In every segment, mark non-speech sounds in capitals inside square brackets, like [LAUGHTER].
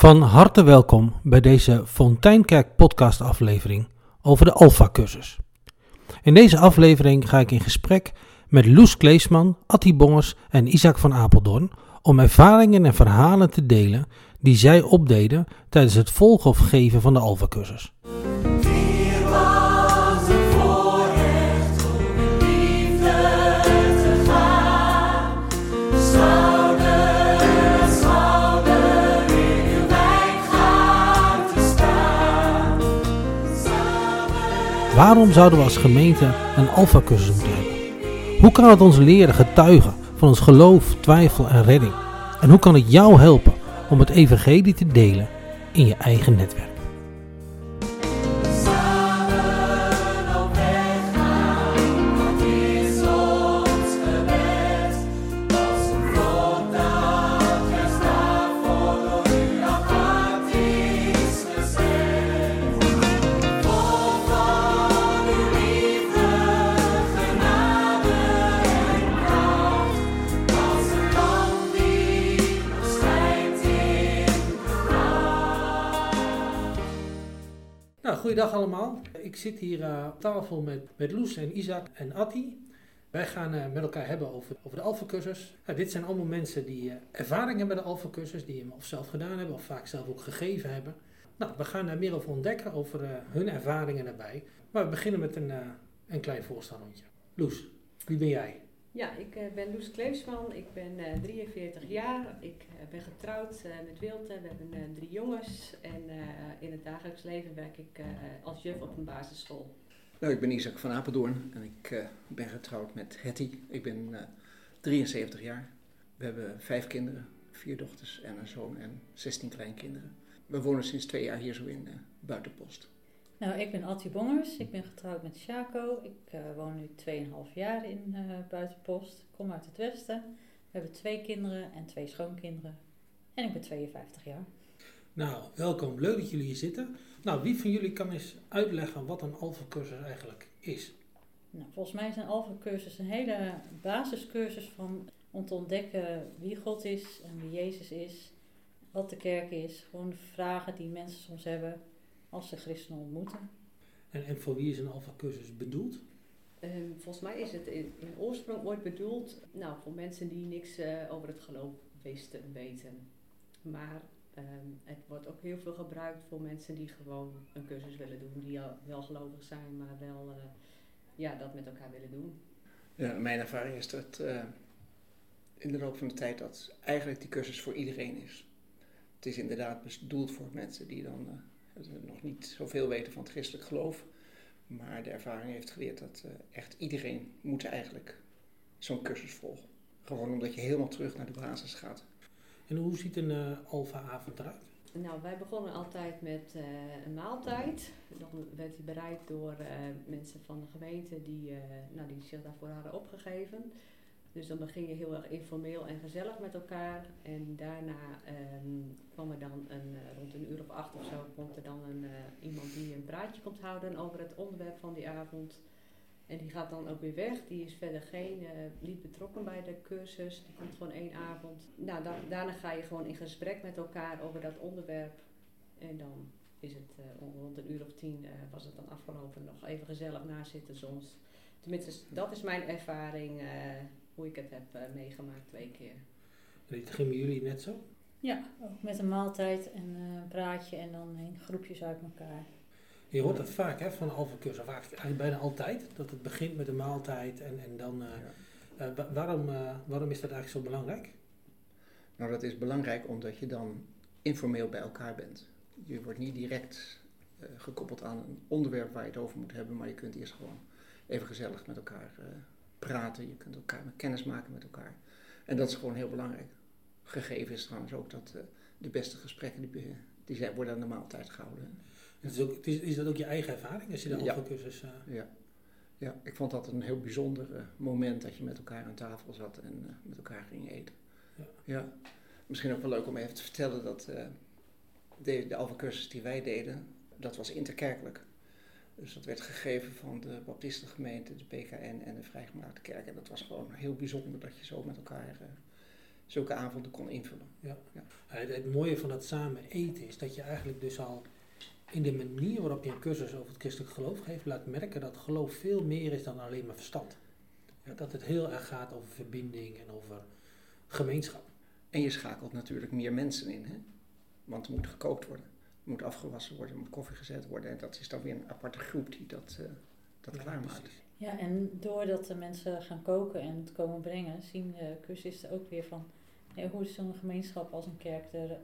Van harte welkom bij deze Fonteinkerk podcast aflevering over de Alpha cursus. In deze aflevering ga ik in gesprek met Loes Kleesman, Atti Bongers en Isaac van Apeldoorn om ervaringen en verhalen te delen die zij opdeden tijdens het volgen of geven van de Alpha cursus. Waarom zouden we als gemeente een Alpha cursus moeten hebben? Hoe kan het ons leren getuigen van ons geloof, twijfel en redding? En hoe kan het jou helpen om het evangelie te delen in je eigen netwerk? Goeiedag allemaal. Ik zit hier eh, aan tafel met, met Loes en Isaac en Atti. Wij gaan eh, met elkaar hebben over, over de Alpha-cursus. Nou, dit zijn allemaal mensen die eh, ervaring hebben met de Alpha-cursus, die hem of zelf gedaan hebben of vaak zelf ook gegeven hebben. Nou, we gaan daar meer over ontdekken, over eh, hun ervaringen daarbij. Maar we beginnen met een, eh, een klein voorstellingje. Loes, wie ben jij? Ja, ik eh, ben Loes Kleefsman, ik ben eh, 43 jaar, ik eh, ben getrouwd eh, met Wilte, we hebben eh, drie jongens en eh, in het dagelijks leven werk ik eh, als juf op een basisschool. Nou, ik ben Isaac van Apeldoorn en ik eh, ben getrouwd met Hetty. Ik ben eh, 73 jaar. We hebben vijf kinderen, vier dochters en een zoon en 16 kleinkinderen. We wonen sinds twee jaar hier zo in eh, Buitenpost. Nou, ik ben Attie Bongers. Ik ben getrouwd met Chaco. Ik eh, woon nu 2,5 jaar in eh, Buitenpost. Ik kom uit het westen. We hebben twee kinderen en twee schoonkinderen. En ik ben 52 jaar. Nou, welkom. Leuk dat jullie hier zitten. Nou, wie van jullie kan eens uitleggen wat een Alpha-cursus eigenlijk is? Nou, volgens mij is een Alpha-cursus een hele basiscursus van, om te ontdekken wie God is en wie Jezus is. Wat de kerk is. Gewoon vragen die mensen soms hebben als ze christenen ontmoeten. En, en voor wie is een Alpha-cursus bedoeld? Ehm, volgens mij is het in, in oorsprong ooit bedoeld nou, voor mensen die niks eh, over het geloof wisten weten. Maar ehm, het wordt ook heel veel gebruikt voor mensen die gewoon een cursus willen doen, die al wel gelovig zijn, maar wel eh, ja, dat met elkaar willen doen. Ja, mijn ervaring is dat eh, in de loop van de tijd dat eigenlijk die cursus voor iedereen is. Het is inderdaad bedoeld voor mensen die dan nog niet zoveel weten van het christelijk geloof. Maar de ervaring heeft geleerd dat eh, echt iedereen moet eigenlijk zo'n cursus volgen. Gewoon omdat je helemaal terug naar de basis gaat. En hoe ziet een eh, Alpha-avond eruit? Nou, wij begonnen altijd met eh, een maaltijd. Dan werd die bereid door eh, mensen van de gemeente die, eh, nou, die zich daarvoor hadden opgegeven. Dus dan begin je heel erg informeel en gezellig met elkaar. En daarna ehm, kwam er dan een, eh, rond een uur of acht of zo, komt er dan een, eh, iemand die een praatje komt houden over het onderwerp van die avond. En die gaat dan ook weer weg. Die is verder geen, eh, niet betrokken bij de cursus. Die komt gewoon één avond. Nou, da- daarna ga je gewoon in gesprek met elkaar over dat onderwerp. En dan is het rond een uur of tien was het dan afgelopen. Nog even gezellig nazitten soms. Tenminste, dat is mijn ervaring, hoe ik het heb eh, meegemaakt twee keer. En dat ging bij jullie net zo? Ja, ook met een maaltijd en eh, een praatje en dan in groepjes uit elkaar. Je hoort dat vaak hè, van een Alpha-cursus, of eigenlijk eigenlijk bijna altijd. Dat het begint met een maaltijd en, en dan... eh, eh, wa- waarom, eh, waarom is dat eigenlijk zo belangrijk? Nou, dat is belangrijk omdat je dan informeel bij elkaar bent. Je wordt niet direct eh, gekoppeld aan een onderwerp waar je het over moet hebben, maar je kunt eerst gewoon even gezellig met elkaar eh, praten. Je kunt elkaar kennis maken met elkaar. En dat is gewoon heel belangrijk. Gegeven is trouwens ook dat eh, de beste gesprekken die, be- die zijn, worden aan de maaltijd gehouden. Is, ook, is, is dat ook je eigen ervaring als je de Ja. Alpha-cursus... eh, Ja. ja, ik vond dat een heel bijzonder eh, moment dat je met elkaar aan tafel zat en eh, met elkaar ging eten. Ja. Ja. Misschien ook wel leuk om even te vertellen dat eh, de, de Alpha-cursus die wij deden, dat was interkerkelijk. Dus dat werd gegeven van de Baptistengemeente, de PKN en de Vrijgemaakte Kerk. En dat was gewoon heel bijzonder dat je zo met elkaar eh, zulke avonden kon invullen. Ja, Het, het mooie van dat samen eten is dat je eigenlijk dus al in de manier waarop je een cursus over het christelijk geloof geeft, laat merken dat geloof veel meer is dan alleen maar verstand. Ja, dat het heel erg gaat over verbinding en over gemeenschap. En je schakelt natuurlijk meer mensen in, hè? want er moet gekookt worden, moet afgewassen worden, er moet koffie gezet worden. En dat is dan weer een aparte groep die dat, eh dat Ja, klaarmaakt. precies. Ja, en doordat de mensen gaan koken en het komen brengen, zien de cursisten ook weer van hé, hoe zo'n gemeenschap als een kerk er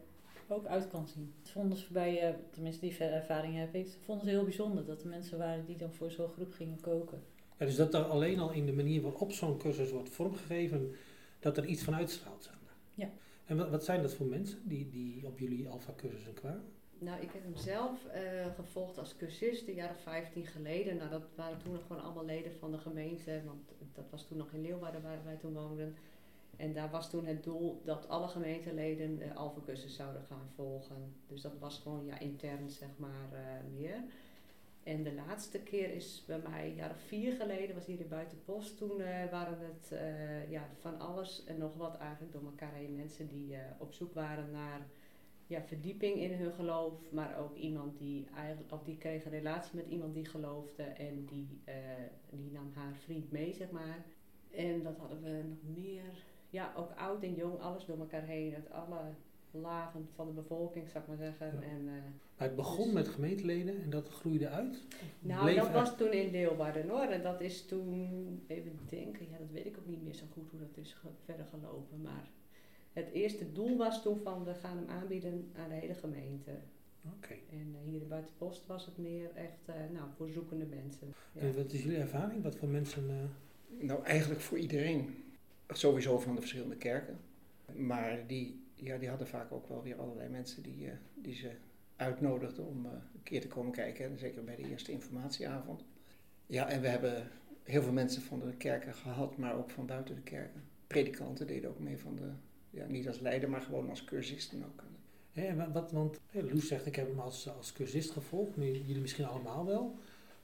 ook uit kan zien. Dat vonden ze bij, eh, tenminste die ervaring heb ik, vonden ze heel bijzonder dat er mensen waren die dan voor zo'n groep gingen koken. Ja, dus dat er alleen al in de manier waarop zo'n cursus wordt vormgegeven, dat er iets van uitstraalt. Ja. En wat, wat zijn dat voor mensen die, die op jullie alfa-cursussen kwamen? Nou, ik heb hem zelf eh, gevolgd als cursist, een jaar of 15 geleden. Nou, dat waren toen nog gewoon allemaal leden van de gemeente, want dat was toen nog in Leeuwarden waar wij toen woonden. En daar was toen het doel dat alle gemeenteleden de alfacursus zouden gaan volgen. Dus dat was gewoon ja, intern, zeg maar, eh, meer. En de laatste keer is bij mij een jaar of vier geleden, was hier in Buitenpost. Toen eh, waren het eh, ja, van alles en nog wat eigenlijk door elkaar heen. Mensen die eh, op zoek waren naar ja, verdieping in hun geloof, maar ook iemand die eigenlijk, of die kreeg een relatie met iemand die geloofde en die, eh, die nam haar vriend mee, zeg maar. En wat hadden we nog meer? Ja, ook oud en jong, alles door elkaar heen, uit alle lagen van de bevolking, zou ik maar zeggen. Ja. En, eh, Maar het begon Dus- met gemeenteleden en dat groeide uit? Nou, dat was toen in Leeuwarden hoor. En dat is toen, even denken, ja, dat weet ik ook niet meer zo goed hoe dat is verder gelopen. Maar het eerste doel was toen van, we gaan hem aanbieden aan de hele gemeente. Oké. En eh, hier in Buitenpost was het meer echt, eh, nou, voor zoekende mensen. Ja. En wat is jullie ervaring? Wat voor mensen... eh, Nou, eigenlijk voor iedereen. Sowieso van de verschillende kerken. Maar die, ja, die hadden vaak ook wel weer allerlei mensen die, eh, die ze uitnodigden om eh, een keer te komen kijken. En zeker bij de eerste informatieavond. Ja, en we hebben heel veel mensen van de kerken gehad, maar ook van buiten de kerken. Predikanten deden ook mee van de, ja, niet als leider, maar gewoon als cursisten ook. hè, en wat- want hè, Loes zegt, ik heb hem als, als cursist gevolgd. Nu, jullie misschien allemaal wel.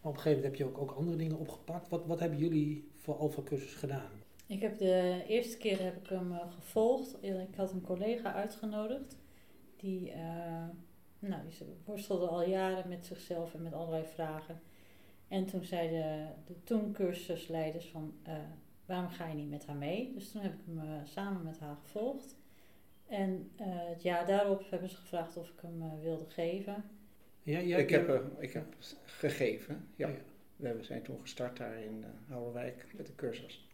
Maar op een gegeven moment heb je ook, ook andere dingen opgepakt. Wat, wat hebben jullie voor alfa-cursus gedaan? Ik heb de eerste keer heb ik hem eh, gevolgd. Ik had een collega uitgenodigd. Die, eh, nou, die worstelde al jaren met zichzelf en met allerlei vragen. En toen zeiden de toen cursusleiders van, eh, waarom ga je niet met haar mee? Dus toen heb ik hem eh, samen met haar gevolgd. En eh, het jaar daarop hebben ze gevraagd of ik hem eh, wilde geven. Ja, jij- ik, heb, ik heb gegeven, ja. Ja. We hebben- zijn toen gestart daar in uh, Houwerwijk met de cursus.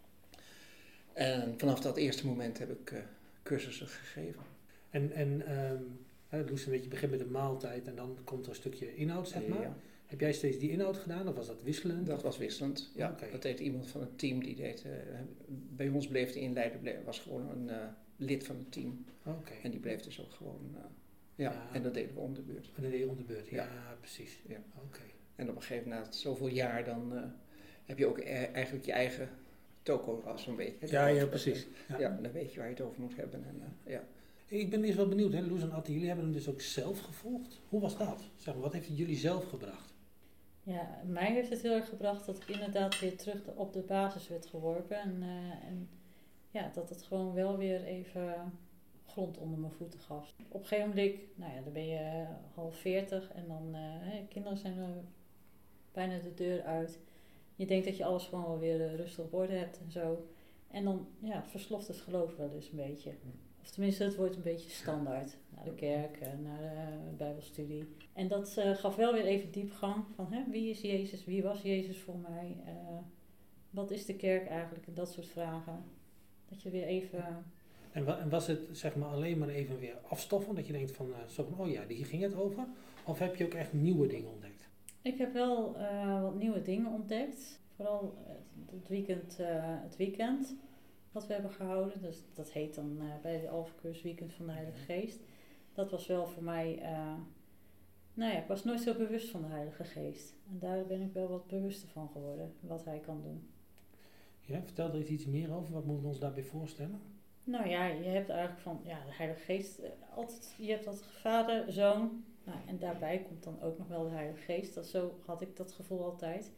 En vanaf dat eerste moment heb ik eh, cursussen gegeven. En, en ehm, hè, Loes een beetje begint met een maaltijd en dan komt er een stukje inhoud, zeg maar. Ja, Heb jij steeds die inhoud gedaan of was dat wisselend? dat was wisselend. Ja. Dat deed iemand van het team. Die deed, eh, bij ons bleef de inleider bleef, was gewoon een eh, lid van het team. Oké. En die bleef dus ook gewoon... eh, ja, Ja. en dat deden we om de beurt. En dan deed je om de beurt. Ja, Ja. precies. Ja. Oké. En op een gegeven moment, na zoveel jaar, dan heb je ook eh, eigenlijk je eigen toko als zo'n beetje. Ja, ja, precies. Ja. Dan weet je waar je het over moet hebben. En, ja. Ik ben eerst wel benieuwd, hè, Loes en Attie, jullie hebben hem dus ook zelf gevolgd. Hoe was dat? Zeg maar, wat heeft het jullie zelf gebracht? Ja, mij heeft het heel erg gebracht dat ik inderdaad weer terug op de basis werd geworpen. En, eh, en ja, dat het gewoon wel weer even grond onder mijn voeten gaf. Op een gegeven moment, nou ja, dan ben je eh, half veertig en dan, hè, kinderen zijn er bijna de deur uit. Je denkt dat je alles gewoon wel weer rustig op orde hebt en zo. En dan ja, versloft het geloof wel eens een beetje. Of tenminste, het wordt een beetje standaard. Naar de kerk, eh, naar de bijbelstudie. En dat eh, gaf wel weer even diepgang van hè, wie is Jezus, wie was Jezus voor mij, eh, wat is de kerk eigenlijk en dat soort vragen. Dat je weer even, En, wa- en was het zeg maar alleen maar even weer afstoffen, dat je denkt van, zo van, oh ja, hier ging het over? Of heb je ook echt nieuwe dingen ontdekt? ik heb wel wat nieuwe dingen ontdekt. Vooral het, het weekend, het weekend wat we hebben gehouden. Dus dat heet dan eh, bij de Alpha Weekend van de Heilige Geest. Dat was wel voor mij, eh, nou ja, ik was nooit zo bewust van de Heilige Geest. En daar ben ik wel wat bewuster van geworden, wat hij kan doen. Ja, vertel er iets meer over, wat moeten we ons daarbij voorstellen? Nou ja, je hebt eigenlijk van ja, de Heilige Geest eh, altijd. Je hebt dat Vader, Zoon. Nou, en daarbij komt dan ook nog wel de Heilige Geest. Dat, zo had ik dat gevoel altijd.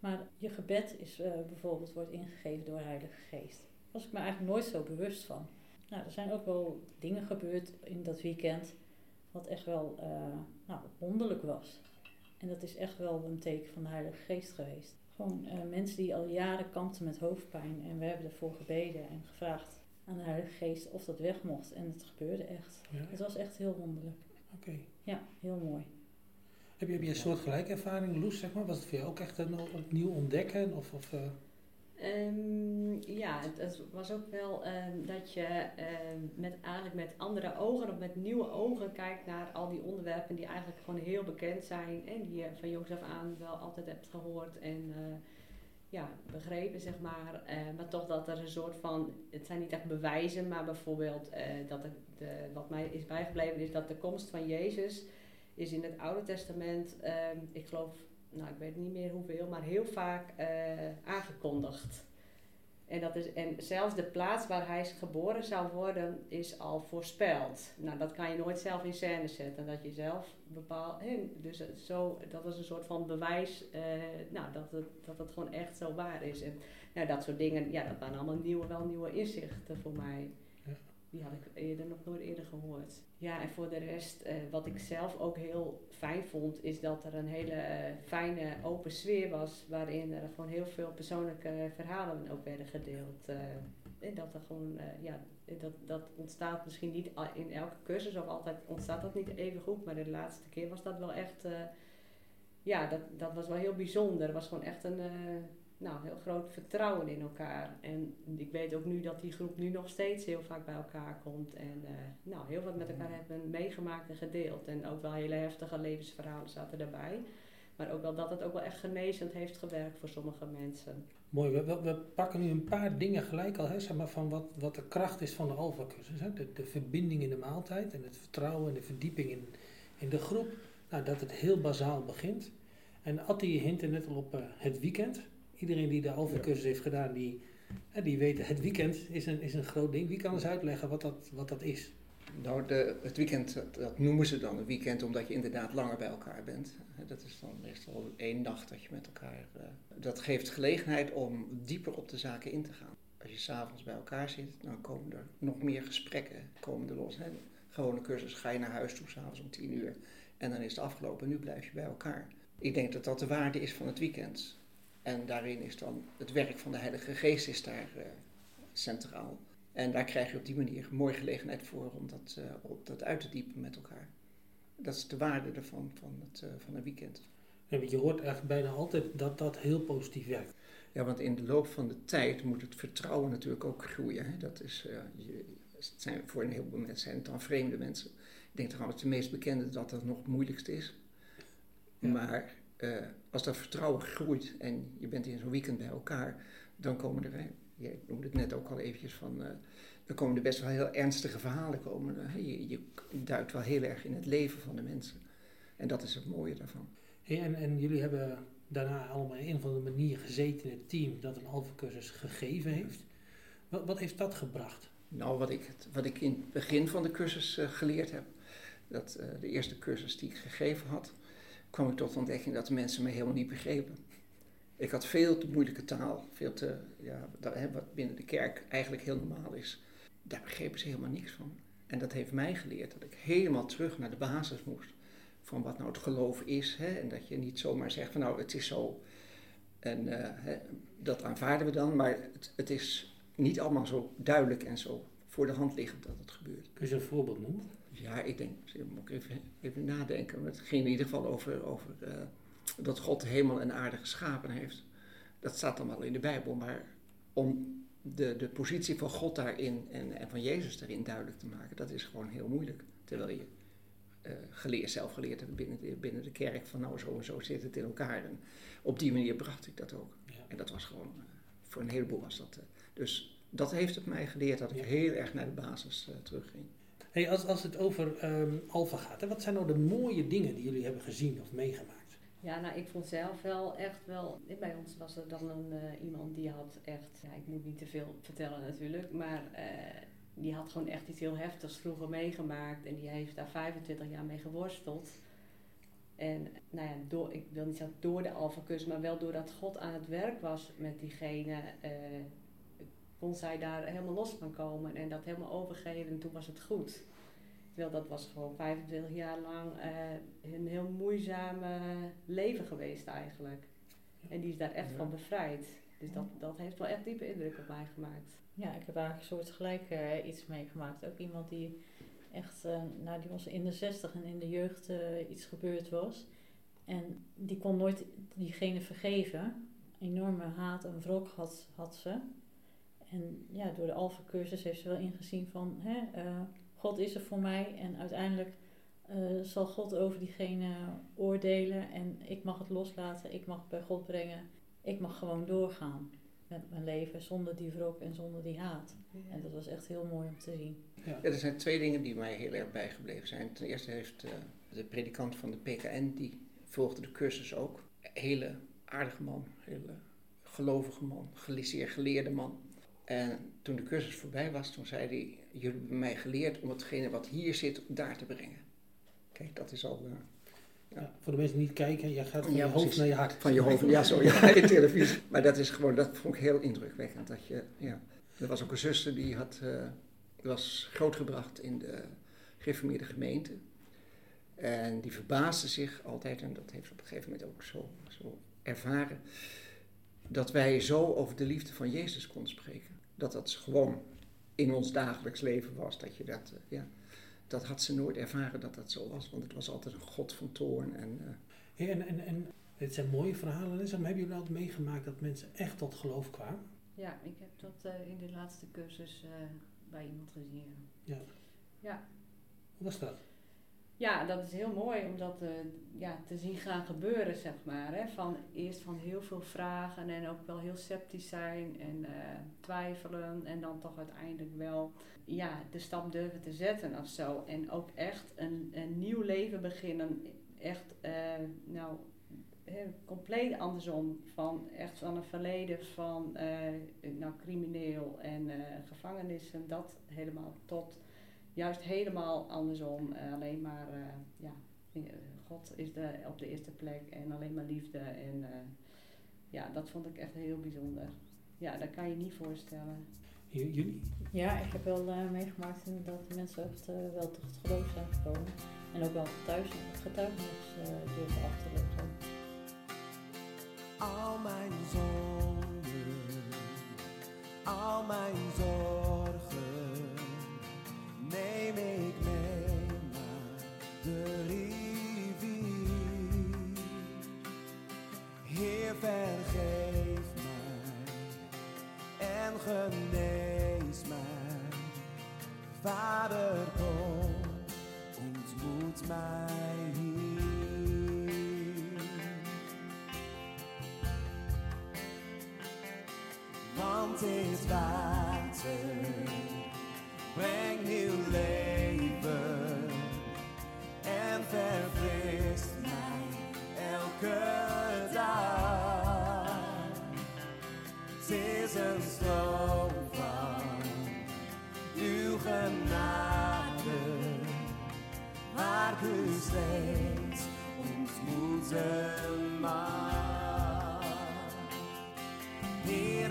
Maar je gebed is bijvoorbeeld wordt ingegeven door de Heilige Geest. Was ik me eigenlijk nooit zo bewust van. nou, er zijn ook wel dingen gebeurd in dat weekend. Wat echt wel eh, nou, wonderlijk was. En dat is echt wel een teken van de Heilige Geest geweest. Gewoon eh, mensen die al jaren kampten met hoofdpijn. En we hebben ervoor gebeden en gevraagd aan de Heilige Geest of dat weg mocht. En het gebeurde echt. Ja, Het was echt heel wonderlijk. oké. Ja, heel mooi. Heb je, heb je een soort gelijke ervaring, Loes, zeg maar? Was het voor jou ook echt een opnieuw ontdekken? Of, of, eh, Ehm, ja, het, was ook wel ehm, dat je ehm, met, eigenlijk met andere ogen of met nieuwe ogen kijkt naar al die onderwerpen die eigenlijk gewoon heel bekend zijn en die je van jongs af aan wel altijd hebt gehoord en eh, ja, begrepen, zeg maar. Eh, maar toch dat er een soort van, het zijn niet echt bewijzen, maar bijvoorbeeld eh, dat de, wat mij is bijgebleven is dat de komst van Jezus is in het Oude Testament, ik geloof nou ik weet niet meer hoeveel, maar heel vaak eh, aangekondigd. En, dat is, en zelfs de plaats waar hij geboren zou worden is al voorspeld. Nou, dat kan je nooit zelf in scène zetten. Dat je zelf bepaalt. dus zo, dat is een soort van bewijs eh, nou, dat, het, dat het gewoon echt zo waar is. En nou, dat soort dingen, ja, dat waren allemaal nieuwe, wel nieuwe inzichten voor mij. Die had ik eerder nog nooit eerder gehoord. Ja, en voor de rest, eh, wat ik zelf ook heel fijn vond, is dat er een hele eh, fijne open sfeer was. Waarin er gewoon heel veel persoonlijke verhalen ook werden gedeeld. eh, en dat er gewoon, ja, dat, dat ontstaat misschien niet in elke cursus of altijd ontstaat dat niet even goed. Maar de laatste keer was dat wel echt, ja, dat, dat was wel heel bijzonder. Er was gewoon echt een, nou, heel groot vertrouwen in elkaar. En ik weet ook nu dat die groep nu nog steeds heel vaak bij elkaar komt. En eh, nou, heel wat met elkaar hebben meegemaakt en gedeeld. En ook wel hele heftige levensverhalen zaten daarbij. Maar ook wel dat het ook wel echt genezend heeft gewerkt voor sommige mensen. Mooi, we, we, we pakken nu een paar dingen gelijk al, hè, zeg maar, van wat, wat de kracht is van de Alpha-cursus. Hè? De, de verbinding in de maaltijd en het vertrouwen en de verdieping in, in de groep. Nou, dat het heel bazaal begint. En Atti hintte net al op eh, het weekend. Iedereen die de Alpha-cursus heeft gedaan, die, die weet het weekend is een, is een groot ding. Wie kan eens uitleggen wat dat, wat dat is? Nou, de, het weekend, dat, dat noemen ze dan een weekend omdat je inderdaad langer bij elkaar bent. Dat is dan meestal één nacht dat je met elkaar... eh, dat geeft gelegenheid om dieper op de zaken in te gaan. Als je s'avonds bij elkaar zit, dan komen er nog meer gesprekken komen er los. Hè. Gewone cursus ga je naar huis toe s'avonds om tien uur en dan is het afgelopen. Nu blijf je bij elkaar. Ik denk dat dat de waarde is van het weekend. En daarin is dan het werk van de Heilige Geest is daar eh, centraal. En daar krijg je op die manier een mooie gelegenheid voor om dat, eh, om dat uit te diepen met elkaar. Dat is de waarde ervan, van, het, eh, van een weekend. Ja, je hoort echt bijna altijd dat dat heel positief werkt. Ja, want in de loop van de tijd moet het vertrouwen natuurlijk ook groeien. Hè? Dat is, je, het zijn, voor een heleboel mensen zijn het dan vreemde mensen. Ik denk trouwens de meest bekende dat dat nog het moeilijkste is. Ja. Maar eh, als dat vertrouwen groeit en je bent in zo'n weekend bij elkaar, dan komen er, hè, noemde het net ook al eventjes van, eh, dan komen er best wel heel ernstige verhalen komen. Je, je duikt wel heel erg in het leven van de mensen. En dat is het mooie daarvan. Hey, en, en jullie hebben daarna allemaal op een of andere manier gezeten in het team dat een Alpha-cursus gegeven heeft. Wat, wat heeft dat gebracht? Nou, wat ik, wat ik in het begin van de cursus eh, geleerd heb, dat eh, de eerste cursus die ik gegeven had, kwam ik tot de ontdekking dat de mensen mij helemaal niet begrepen. Ik had veel te moeilijke taal, veel te, ja, wat binnen de kerk eigenlijk heel normaal is. Daar begrepen ze helemaal niks van. En dat heeft mij geleerd dat ik helemaal terug naar de basis moest. Van wat nou het geloof is. Hè? En dat je niet zomaar zegt van nou het is zo. En eh, hè, dat aanvaarden we dan. Maar het, het is niet allemaal zo duidelijk en zo voor de hand liggend dat het gebeurt. Kun je een voorbeeld noemen? Ja, ik denk, moet ik even, even nadenken. Het ging in ieder geval over, over eh, dat God hemel en aarde geschapen heeft. Dat staat wel in de Bijbel, maar om de, de positie van God daarin en, en van Jezus daarin duidelijk te maken, dat is gewoon heel moeilijk. Terwijl je eh, geleerd, zelf geleerd hebt binnen de, binnen de kerk van nou zo en zo zit het in elkaar. En op die manier bracht ik dat ook. Ja. En dat was gewoon, eh, voor een heleboel was dat. dus dat heeft het mij geleerd dat ik Ja. heel erg naar de basis terugging. Hey, als, als het over ehm Alpha gaat, hè, wat zijn nou de mooie dingen die jullie hebben gezien of meegemaakt? Ja, nou, ik vond zelf wel echt wel. Bij ons was er dan een, eh, iemand die had echt. Ik moet niet te veel vertellen natuurlijk, maar eh, die had gewoon echt iets heel heftigs vroeger meegemaakt en die heeft daar 25 jaar mee geworsteld. En nou ja, door, ik wil niet zeggen door de alfacus, maar wel doordat God aan het werk was met diegene, eh, kon zij daar helemaal los van komen en dat helemaal overgeven en toen was het goed. Terwijl dat was gewoon 25 jaar lang eh, een heel moeizame leven geweest eigenlijk. En die is daar echt Ja. van bevrijd. Dus dat, dat heeft wel echt diepe indruk op mij gemaakt. Ja, ik heb eigenlijk een soort gelijk eh, iets meegemaakt. Ook iemand die echt, eh, nou die was in de zestig en in de jeugd iets gebeurd was. En die kon nooit diegene vergeven. Enorme haat en wrok had, had ze. En ja, door de Alpha-cursus heeft ze wel ingezien van, hè, eh, God is er voor mij. En uiteindelijk eh, zal God over diegene oordelen. En ik mag het loslaten, ik mag het bij God brengen. Ik mag gewoon doorgaan met mijn leven zonder die wrok en zonder die haat. En dat was echt heel mooi om te zien. Ja, er zijn twee dingen die mij heel erg bijgebleven zijn. Ten eerste heeft eh, de predikant van de PKN, die volgde de cursus ook. Hele aardige man, hele gelovige man, geliceerd geleerde man. En toen de cursus voorbij was, toen zei hij, jullie hebben mij geleerd om hetgene wat hier zit, daar te brengen. Kijk, dat is al eh, Ja, voor de mensen die niet kijken, je gaat van Ja, je hoofd precies. naar je hart. van je hoofd. Ja, zo, ja, in televisie. Maar dat is gewoon, dat vond ik heel indrukwekkend. Dat je, ja. Er was ook een zuster die had, eh, was grootgebracht in de gereformeerde gemeente. En die verbaasde zich altijd, en dat heeft ze op een gegeven moment ook zo, zo ervaren, dat wij zo over de liefde van Jezus konden spreken. Dat dat gewoon in ons dagelijks leven was. Dat, je dat, eh, ja, dat had ze nooit ervaren dat dat zo was, want het was altijd een God van toorn. En, eh, Hey, en, en, en dit zijn mooie verhalen. hè? Maar, hebben jullie altijd meegemaakt dat mensen echt tot geloof kwamen? Ja, ik heb dat eh, in de laatste cursus eh, bij iemand gezien. ja. Hoe was dat? Ja, dat is heel mooi om dat eh, ja, te zien gaan gebeuren, zeg maar. Hè? Van, eerst van heel veel vragen en ook wel heel sceptisch zijn en eh, twijfelen. En dan toch uiteindelijk wel ja, de stap durven te zetten of zo. En ook echt een, een nieuw leven beginnen. Echt, eh, nou, compleet andersom. Van echt van een verleden van nou, crimineel en eh, gevangenissen. Dat helemaal tot juist helemaal andersom. Eh, alleen maar, eh, ja, eh, God is de, op de eerste plek en alleen maar liefde. En eh, ja, dat vond ik echt heel bijzonder. Ja, dat kan je niet voorstellen. Jullie? Ja, ik heb wel eh, meegemaakt dat mensen echt wel tot het geloof zijn gekomen. En ook wel getuigenis, getuigenis eh, durven af te leggen. Al mijn zonden, al mijn zorgen, neem ik mee naar de rivier. Heer, vergeef mij en genees mij. Vader, kom, ontmoet mij hier. Want dit water brengt nieuw leven en verfrist mij elke dag. Het is een stroom van uw genade, waar u steeds ontmoeten mag. Neem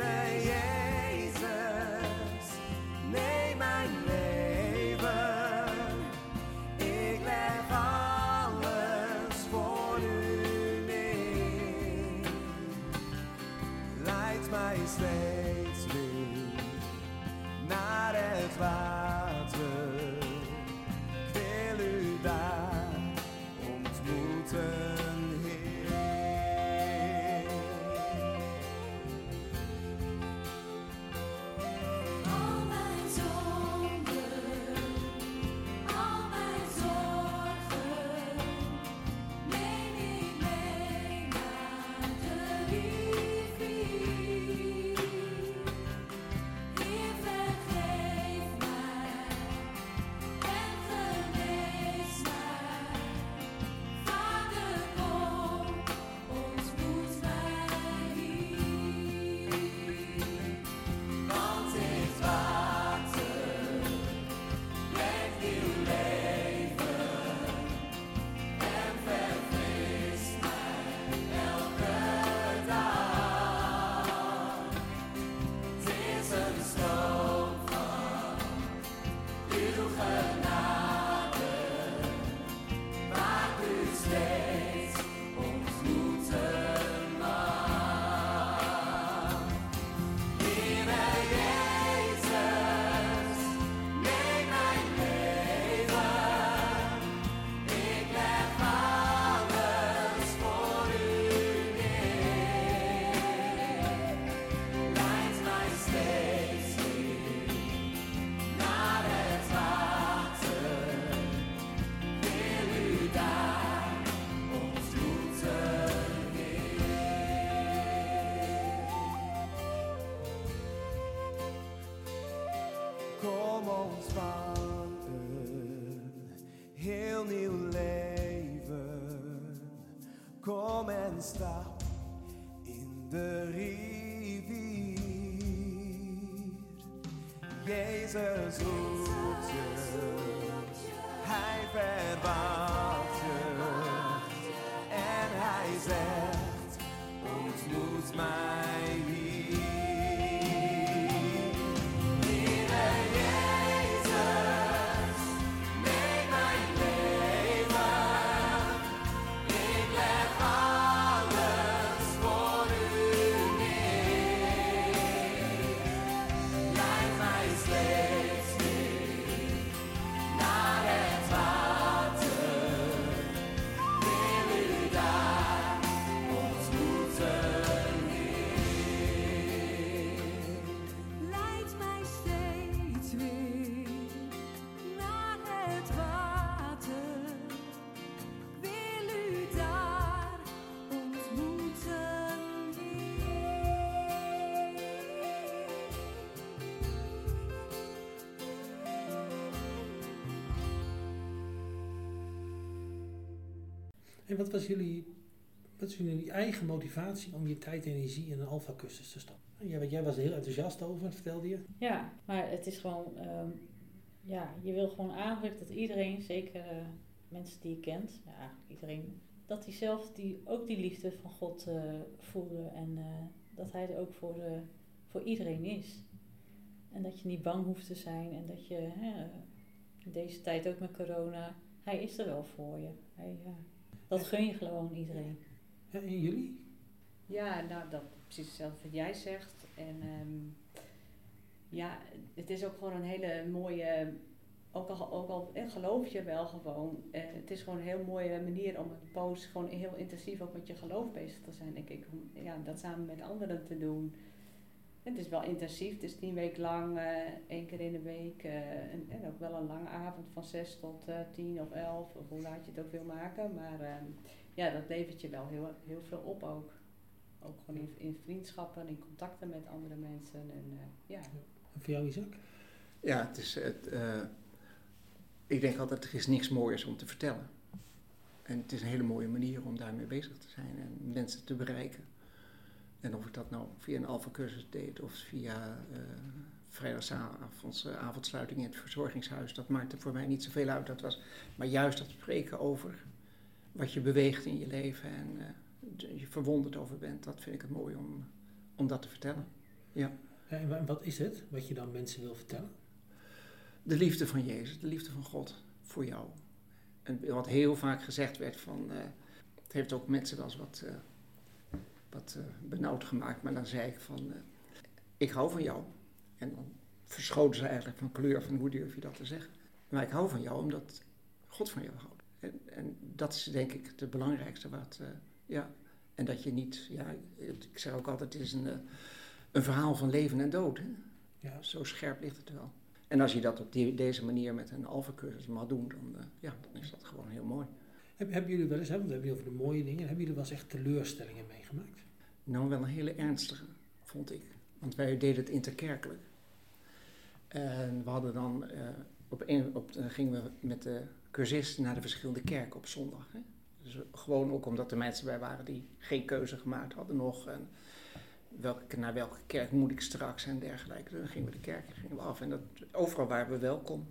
stap in de rivier. Jezus En wat was jullie, wat is jullie eigen motivatie om je tijd en energie in een alfa-cursus te stoppen? Ja, want jij was er heel enthousiast over, vertelde je. Ja, maar het is gewoon, ehm, ja, je wil gewoon eigenlijk dat iedereen, zeker eh, mensen die je kent, ja, iedereen, dat die zelf die, ook die liefde van God eh, voelen en eh, dat Hij er ook voor, eh, voor iedereen is. En dat je niet bang hoeft te zijn en dat je hè, deze tijd ook met corona, Hij is er wel voor je. Hij, dat gun je gewoon iedereen. Ja, en jullie? Ja, nou, dat precies hetzelfde wat jij zegt. En ehm, ja, het is ook gewoon een hele mooie, ook al, ook al eh, geloof je wel gewoon, eh, het is gewoon een heel mooie manier om een post gewoon heel intensief ook met je geloof bezig te zijn, denk ik. Om ja, dat samen met anderen te doen. Het is wel intensief, het is tien weken lang, eh, één keer in de week. eh, en, en ook wel een lange avond van zes tot eh, tien of elf, of hoe laat je het ook wil maken. Maar ehm, ja, dat levert je wel heel, heel veel op ook. Ook gewoon in, in vriendschappen, in contacten met andere mensen. En, eh, ja. En voor jou, Isaac? Ja, het is, het, eh, ik denk altijd, er is niks mooiers om te vertellen. En het is een hele mooie manier om daarmee bezig te zijn en mensen te bereiken. En of ik dat nou via een alfa-cursus deed of via uh, vrijdagavond uh, avondsluiting in het verzorgingshuis, dat maakte voor mij niet zoveel uit. Dat was, maar juist dat spreken over wat je beweegt in je leven en uh, je verwonderd over bent, dat vind ik het mooi om, om dat te vertellen. Ja. En wat is het wat je dan mensen wil vertellen? De liefde van Jezus, de liefde van God voor jou. En wat heel vaak gezegd werd van, uh, het heeft ook mensen wel eens wat, wat uh, benauwd gemaakt, maar dan zei ik van, ik hou van jou. En dan verschoten ze eigenlijk van kleur van hoe durf je dat te zeggen. Maar ik hou van jou omdat God van jou houdt. En, en dat is denk ik het belangrijkste wat, ja. En dat je niet, ja, ik zeg ook altijd, het is een, een verhaal van leven en dood. Hè? Ja. Zo scherp ligt het wel. En als je dat op die, deze manier met een alfa-cursus mag doen, dan, uh, ja, dan is dat gewoon heel mooi. Heb, hebben jullie wel eens, hè, want we hebben over de mooie dingen, hebben jullie wel eens echt teleurstellingen meegemaakt? Nou, wel een hele ernstige, vond ik. Want wij deden het interkerkelijk. En we hadden dan, uh, op een, op, gingen we met de cursist naar de verschillende kerken op zondag. Hè? Dus gewoon ook omdat er mensen bij waren die geen keuze gemaakt hadden nog. En, welke, naar welke kerk moet ik straks en dergelijke. Dan gingen we de kerk gingen we af en dat, overal waren we welkom.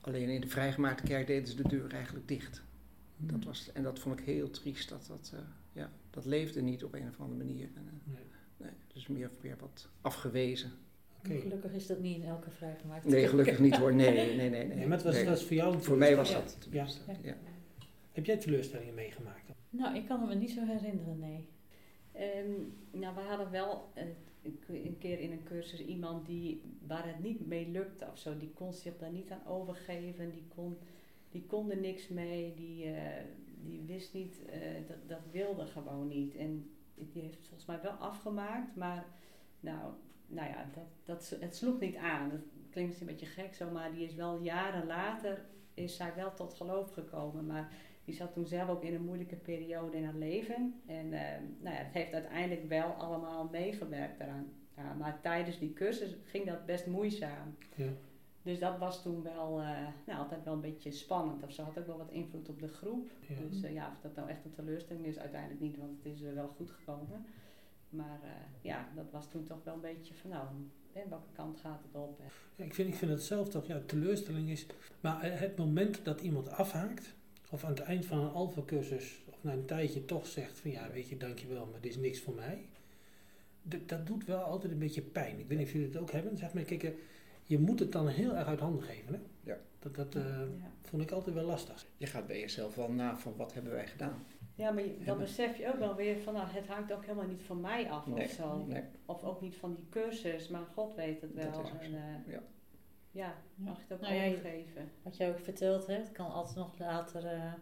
Alleen in de vrijgemaakte kerk deden ze de deur eigenlijk dicht. Mm. Dat was, en dat vond ik heel triest. Dat, dat, uh, ja, dat leefde niet op een of andere manier. En, uh, nee. Nee, dus meer, meer wat afgewezen. Okay. Gelukkig is dat niet in elke vrijgemaakte Nee, gelukkig niet hoor. Nee, nee, nee. nee, nee maar het was, nee. dat was voor jou Voor mij was dat. Ja. Ja. ja. Heb jij teleurstellingen meegemaakt? Nou, ik kan me niet zo herinneren, nee. Um, nou, we hadden wel uh, een keer in een cursus iemand die, waar het niet mee lukte of zo. Die kon zich daar niet aan overgeven. Die kon, die kon er niks mee. Die, uh, die wist niet, uh, dat, dat wilde gewoon niet. En die heeft het volgens mij wel afgemaakt. Maar nou, nou ja, dat, dat, het sloeg niet aan. Dat klinkt misschien een beetje gek zo. Maar die is wel jaren later, is zij wel tot geloof gekomen. Maar die zat toen zelf ook in een moeilijke periode in haar leven. En uh, nou ja, het heeft uiteindelijk wel allemaal meegewerkt. Ja, maar tijdens die cursus ging dat best moeizaam. Ja. Dus dat was toen wel eh, nou, altijd wel een beetje spannend. Of ze had ook wel wat invloed op de groep. Ja. Dus eh, ja, of dat nou echt een teleurstelling is, uiteindelijk niet, want het is eh, wel goed gekomen. Maar ja, dat was toen toch wel een beetje van nou, welke kant gaat het op? Ja, ik, vind, ik vind het zelf toch, ja, teleurstelling is. Maar het moment dat iemand afhaakt, of aan het eind van een alfa-cursus, of na een tijdje toch zegt van ja, weet je, dankjewel, maar dit is niks voor mij. Dat doet wel altijd een beetje pijn. Ik weet niet of jullie het ook hebben. Zeg maar, kijk, je moet het dan heel erg uit handen geven. Hè? Ja. Dat, dat eh, ja. vond ik altijd wel lastig. Je gaat bij jezelf wel na van wat hebben wij gedaan. ja, maar je- dan besef je ook wel weer van nou, het hangt ook helemaal niet van mij af Nee, of zo. nee. Of ook niet van die cursus, maar God weet het wel. Dat is en, eh, ja. ja, mag je het ook Nou overgeven. Wat je ook vertelt, hè, het kan altijd nog later, eh,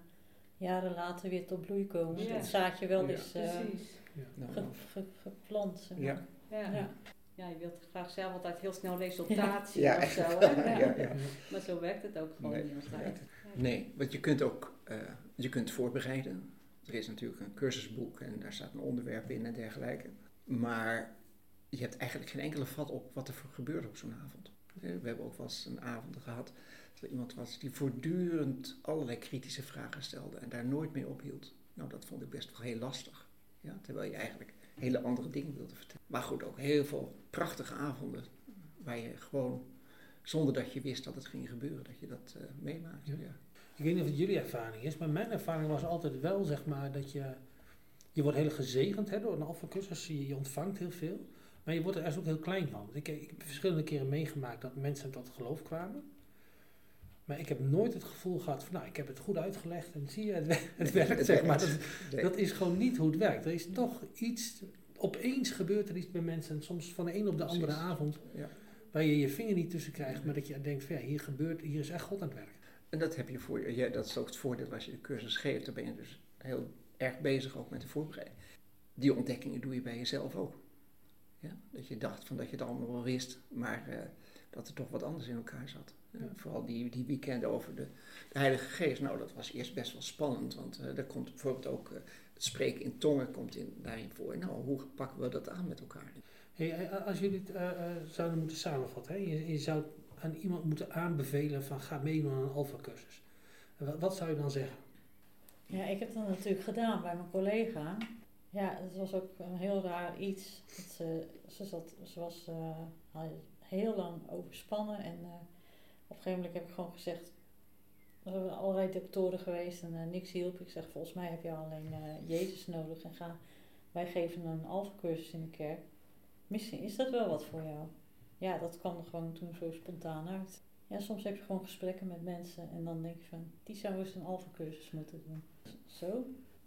jaren later weer tot bloei komen. Ja. Het zaadje wel. Nou, ge- geplant. zeg maar. Ja. Ja. Je wilt graag zelf altijd heel snel resultaat [LAUGHS] zien Ja, of zo. [LAUGHS] Hè? ja, ja. Maar zo werkt het ook gewoon Nee, niet altijd. Nee, want je kunt ook eh, je kunt voorbereiden. Er is natuurlijk een cursusboek en daar staat een onderwerp in en dergelijke. Maar je hebt eigenlijk geen enkele vat op wat er voor gebeurt op zo'n avond. We hebben ook wel eens een avond gehad dat er iemand was die voortdurend allerlei kritische vragen stelde en daar nooit mee ophield. Nou, dat vond ik best wel heel lastig. Ja, terwijl je eigenlijk hele andere dingen wilde vertellen. Maar goed, ook heel veel prachtige avonden waar je gewoon, zonder dat je wist dat het ging gebeuren, dat je dat eh, meemaakte. Ja. Ja. Ik weet niet of het jullie ervaring is, maar mijn ervaring was altijd wel, zeg maar, dat je... Je wordt heel gezegend hè, door een alfacursus, je, je ontvangt heel veel. Maar je wordt er echt ook heel klein van. Ik, ik heb verschillende keren meegemaakt dat mensen tot geloof kwamen. Maar ik heb nooit het gevoel gehad van, nou, ik heb het goed uitgelegd en zie je, het, wer- het werkt, Het zeg maar. Dat, Nee. dat is gewoon niet hoe het werkt. Er is toch iets, opeens gebeurt er iets bij mensen, soms van de een op de andere Precies. avond, Ja. waar je je vinger niet tussen krijgt, maar dat je denkt van, ja, hier gebeurt, hier is echt God aan het werk. En dat heb je voor je. Ja, dat is ook het voordeel als je de cursus geeft. Dan ben je dus heel erg bezig ook met de voorbereiding. Die ontdekkingen doe je bij jezelf ook. Ja? Dat je dacht van dat je het allemaal wel wist, maar eh, dat er toch wat anders in elkaar zat. Vooral die, die weekend over de, de Heilige Geest. Nou, dat was eerst best wel spannend, want eh daar komt bijvoorbeeld ook eh, het spreken in tongen komt in, daarin voor. Nou, hoe pakken we dat aan met elkaar? Hey, eh, als jullie het zouden moeten samenvatten, hè? Je, je zou aan iemand moeten aanbevelen van ga meedoen aan een alfa-cursus. Wat, wat zou je dan zeggen? Ja, ik heb dat natuurlijk gedaan bij mijn collega. Ja, het was ook een heel raar iets. Dat ze, ze, zat, ze was eh, heel lang overspannen en eh, op een gegeven moment heb ik gewoon gezegd, er zijn allerlei doktoren geweest en eh, niks hielp. Ik zeg, volgens mij heb je alleen eh, Jezus nodig en ga, wij geven een alfacursus in de kerk. Misschien is dat wel wat voor jou. Ja, dat kwam gewoon toen zo spontaan uit. Ja, soms heb je gewoon gesprekken met mensen en dan denk je van, die zou eens een alfacursus moeten doen. Zo,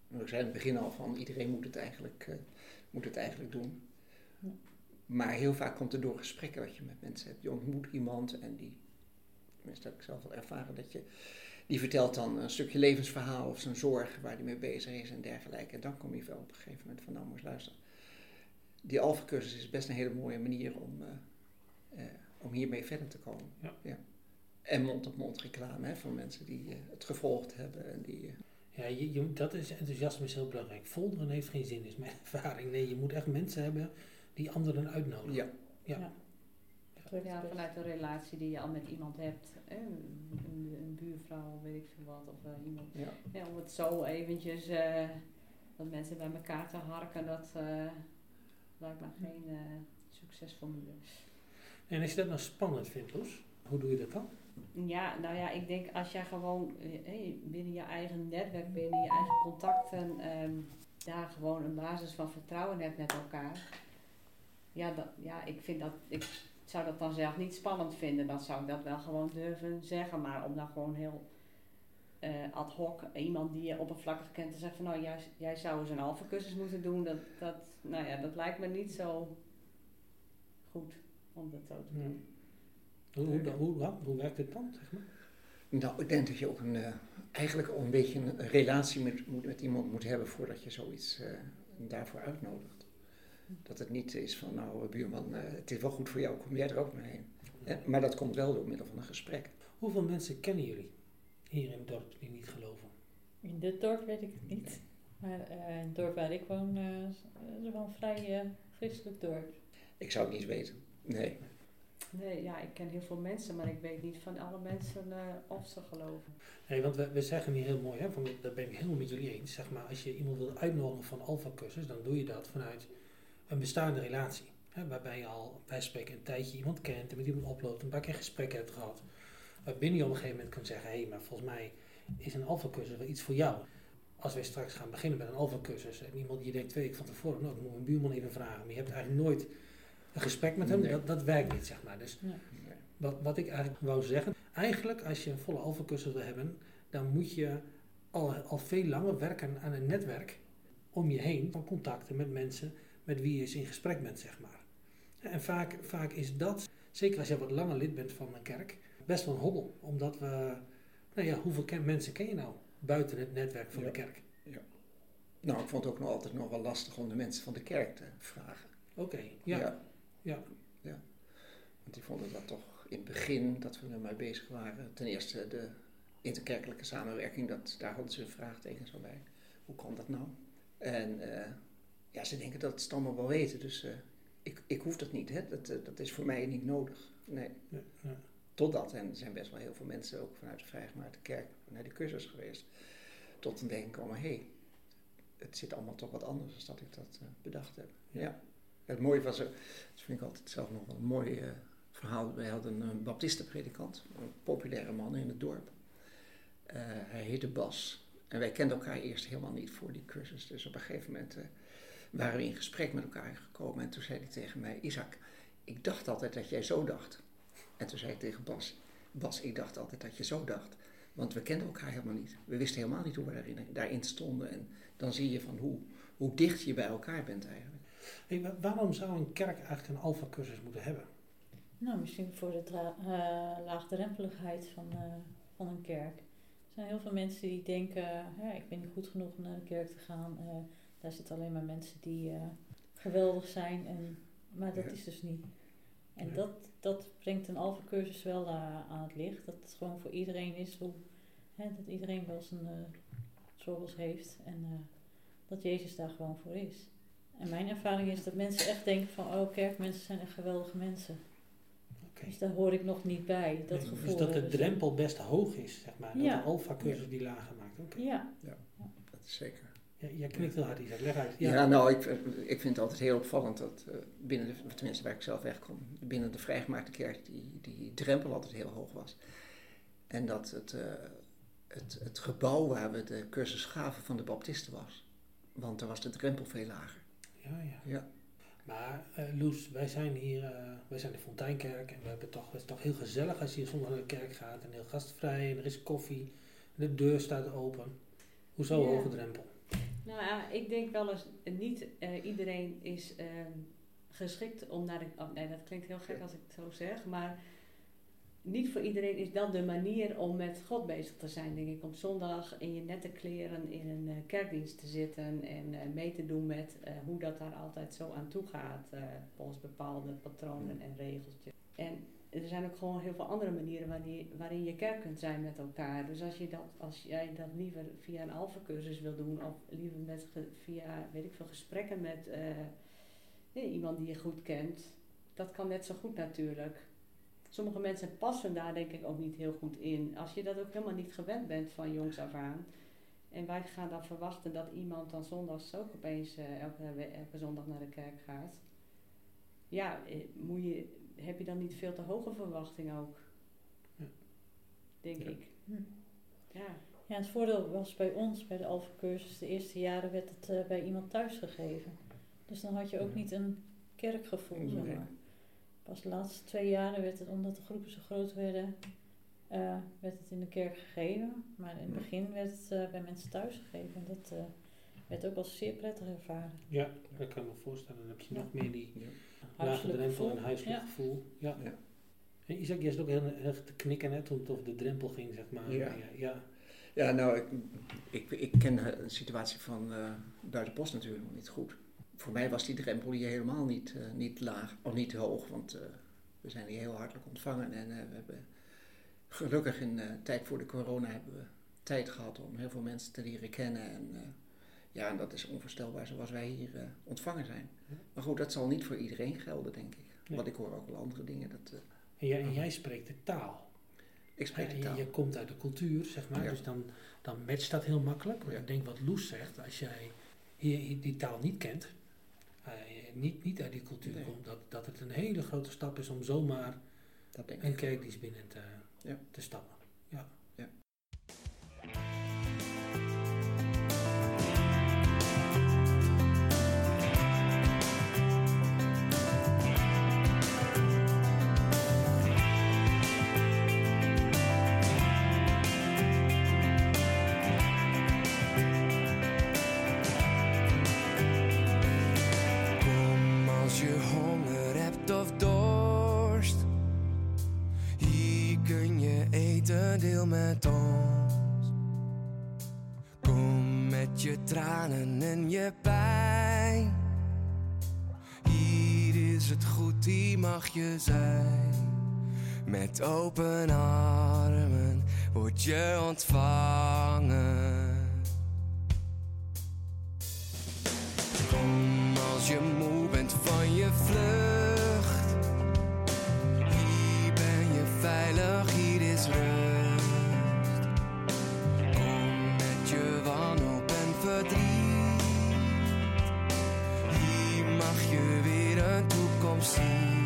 Nou, Ik zei in het begin al van iedereen moet het eigenlijk, eh, moet het eigenlijk doen. Ja. Maar heel vaak komt het door gesprekken wat je met mensen hebt. Je ontmoet iemand en die, tenminste heb ik zelf wel ervaren, dat je, die vertelt dan een stukje levensverhaal of zijn zorg waar hij mee bezig is en dergelijke. En dan kom je wel op een gegeven moment van nou moet je luisteren. Die alfacursus is best een hele mooie manier om, eh, eh, om hiermee verder te komen. Ja. En mond-op-mond reclame hè, van mensen die eh, het gevolgd hebben en die... Ja, je, je, dat is enthousiasme is heel belangrijk. Folderen heeft geen zin, is mijn [LAUGHS] ervaring. Nee, je moet echt mensen hebben die anderen uitnodigen. ja, dat Ja, vanuit een relatie die je al met iemand hebt. Een, buurvrouw, weet ik veel wat. Of eh, iemand. ja. Ja, om het zo eventjes, eh, dat mensen bij elkaar te harken, dat eh, lijkt me geen succesformule. En als je dat nou spannend vindt, Loes, hoe doe je dat dan? Ja, nou ja, ik denk als jij gewoon hey, binnen je eigen netwerk, binnen je eigen contacten, ehm, daar gewoon een basis van vertrouwen hebt met elkaar. Ja, dat, ja, ik vind dat, ik zou dat dan zelf niet spannend vinden. Dan zou ik dat wel gewoon durven zeggen. Maar om dan gewoon heel eh, ad hoc iemand die je oppervlakkig kent te zeggen van nou, jij, jij zou eens een halve cursus moeten doen. Dat, dat, nou ja, dat lijkt me niet zo goed om dat zo te doen. Hoe, hoe, hoe, hoe, hoe werkt het dan, zeg maar? Nou, ik denk dat je ook een, eh, eigenlijk al een beetje een relatie met, moet, met iemand moet hebben voordat je zoiets eh, daarvoor uitnodigt. Dat het niet is van, nou buurman, eh, het is wel goed voor jou, kom jij er ook maar heen. Eh, maar dat komt wel door middel van een gesprek. Hoeveel mensen kennen jullie hier in het dorp die niet geloven? In dit dorp weet ik het niet. Maar eh, in het dorp waar ik woon eh, is wel een vrij eh, christelijk dorp. Ik zou het niet weten. Nee. Nee, ja, ik ken heel veel mensen, maar ik weet niet van alle mensen eh, of ze geloven. Nee, want we, we zeggen hier heel mooi, hè, van, daar ben ik helemaal met jullie eens. Zeg maar, als je iemand wil uitnodigen van alfa-cursus, dan doe je dat vanuit een bestaande relatie. Hè, waarbij je al, wij spreken, een tijdje iemand kent en met iemand oploopt, een paar keer gesprekken hebt gehad. Waarbinnen je op een gegeven moment kunt zeggen, hé, hey, maar volgens mij is een alfa-cursus wel iets voor jou. Als wij straks gaan beginnen met een alfa-cursus en iemand, je denkt twee weken van tevoren, nou, ik moet mijn buurman even vragen, maar je hebt eigenlijk nooit een gesprek met hem, Nee. dat, dat werkt niet, zeg maar. Dus. Nee. wat, wat ik eigenlijk wou zeggen, eigenlijk als je een volle alfa-cursus wil hebben, dan moet je al, al veel langer werken aan een netwerk om je heen van contacten met mensen met wie je eens in gesprek bent, zeg maar. En vaak, vaak is dat, zeker als je wat langer lid bent van een kerk, best wel een hobbel. Omdat we, nou ja, hoeveel ken- mensen ken je nou buiten het netwerk van Ja. de kerk? Nou, ik vond het ook nog altijd nog wel lastig om de mensen van de kerk te vragen. Oké, ja. ja. ja. Ja. Want die vonden dat toch in het begin dat we ermee bezig waren. Ten eerste de interkerkelijke samenwerking, dat, daar hadden ze vraagtekens al bij. Hoe kan dat nou? En eh, ja, ze denken dat ze het allemaal wel weten, dus eh, ik, ik hoef dat niet. Hè? Dat, eh, dat is voor mij niet nodig. Nee. ja, ja. Totdat, en er zijn best wel heel veel mensen ook vanuit de Vrijgemaakte Kerk naar de cursus geweest, tot een denken komen, hé, hey, het zit allemaal toch wat anders dan dat ik dat eh, bedacht heb. Ja. Ja. Het mooie was, dat vind ik altijd zelf nog wel een mooi verhaal, wij hadden een baptistenpredikant, een populaire man in het dorp. Hij heette Bas. En wij kenden elkaar eerst helemaal niet voor die cursus. Dus op een gegeven moment waren we in gesprek met elkaar gekomen. En toen zei hij tegen mij, Isaac, ik dacht altijd dat jij zo dacht. En toen zei ik tegen Bas, Bas, ik dacht altijd dat je zo dacht. Want we kenden elkaar helemaal niet. We wisten helemaal niet hoe we daarin, daarin stonden. En dan zie je van hoe, hoe dicht je bij elkaar bent eigenlijk. Hey, wa- waarom zou een kerk eigenlijk een alfa-cursus moeten hebben? Nou, misschien voor de dra- eh, laagdrempeligheid van, eh, van een kerk. Er zijn heel veel mensen die denken, ja, ik ben niet goed genoeg om naar de kerk te gaan. Eh, daar zitten alleen maar mensen die eh, geweldig zijn. En, maar dat Ja. is dus niet. En Ja. dat, dat brengt een alfa-cursus wel eh, aan het licht. Dat het gewoon voor iedereen is, hoe, hè, dat iedereen wel zijn eh struggles heeft. En eh, dat Jezus daar gewoon voor is. En mijn ervaring is dat mensen echt denken van, oh, kerkmensen zijn echt geweldige mensen. Oké. Dus daar hoor ik nog niet bij, dat Nee, gevoel. Dus dat de drempel best hoog is, zeg maar. Dat Ja. de alfa-cursus die lager maakt. Oké. Ja, Dat is zeker. Ja, jij knikt heel hard, Isaac. Leg uit. Ja, nou, ik, ik vind het altijd heel opvallend dat eh, binnen de, tenminste waar ik zelf wegkom, binnen de vrijgemaakte kerk die, die drempel altijd heel hoog was. En dat het, eh, het, het gebouw waar we de cursus gaven van de baptisten was. Want daar was de drempel veel lager. Ja, ja. Ja. Maar eh, Loes, wij zijn hier, eh, wij zijn de Fonteinkerk en we hebben toch, het is toch heel gezellig als je hier zondag naar de kerk gaat en heel gastvrij en er is koffie en de deur staat open. Hoezo Ja. hoge drempel? Nou ja, ik denk wel eens, eh, niet eh, iedereen is ehm, geschikt om naar de... Oh, nee, dat klinkt heel gek als ik het zo zeg, maar niet voor iedereen is dat de manier om met God bezig te zijn, denk ik. Om zondag in je nette kleren in een eh, kerkdienst te zitten en mee te doen met hoe dat daar altijd zo aan toe gaat, volgens bepaalde patronen en regeltjes. En er zijn ook gewoon heel veel andere manieren waarin, waarin je kerk kunt zijn met elkaar. Dus als, je dat, als jij dat liever via een alfacursus wil doen, of liever met, via, weet ik veel, gesprekken met eh, eh, iemand die je goed kent, dat kan net zo goed natuurlijk. Sommige mensen passen daar denk ik ook niet heel goed in. Als je dat ook helemaal niet gewend bent van jongs af aan. En wij gaan dan verwachten dat iemand dan zondags ook opeens eh, elke, elke zondag naar de kerk gaat. Ja, moet je, heb je dan niet veel te hoge verwachting ook? Ja. Denk Ja. ik. Hm. Ja. ja, het voordeel was bij ons, bij de Alpha-cursus, de eerste jaren werd het eh, bij iemand thuis gegeven. Dus dan had je ook Ja. niet een kerkgevoel, zeg maar. Pas de laatste twee jaren werd het, omdat de groepen zo groot werden, eh, werd het in de kerk gegeven. Maar in het begin werd het eh, bij mensen thuis gegeven. En dat eh, werd ook als zeer prettig ervaren. Ja, dat kan ik me voorstellen. Dan heb je Ja. nog meer die Ja. lage drempel en huiselijk Ja. gevoel. Ja. Ja. En Isaac, jij zit ook heel erg te knikken hè, toen het over de drempel ging, zeg maar. Ja. ja, ja. Ja, nou, ik, ik, ik ken de situatie van eh Buitenpost natuurlijk nog niet goed. Voor mij was die drempel hier helemaal niet, eh, niet laag, of niet hoog, want eh, we zijn hier heel hartelijk ontvangen. En eh, we hebben gelukkig in de tijd voor de corona hebben we tijd gehad om heel veel mensen te leren kennen. En eh, ja, en dat is onvoorstelbaar zoals wij hier eh, ontvangen zijn. Ja. Maar goed, dat zal niet voor iedereen gelden, denk ik. Nee. Want ik hoor ook wel andere dingen. Dat, eh, En jij, en jij spreekt de taal. Ik spreek de taal. je, je komt uit de cultuur, zeg maar, Ja. dus dan, dan matcht dat heel makkelijk. Maar Ja. ik denk wat Loes zegt, als jij hier, die taal niet kent, eh, niet, niet uit die cultuur Nee. komt, dat, dat het een hele grote stap is om zomaar Dat een kerkdienst binnen te, Ja. te stappen. Mag je zijn. Met open armen word je ontvangen. Kom als je moe bent van je vlucht. Hier ben je veilig, hier is rust. Kom met je wanhoop en verdriet. Hier mag je weer een toekomst zien.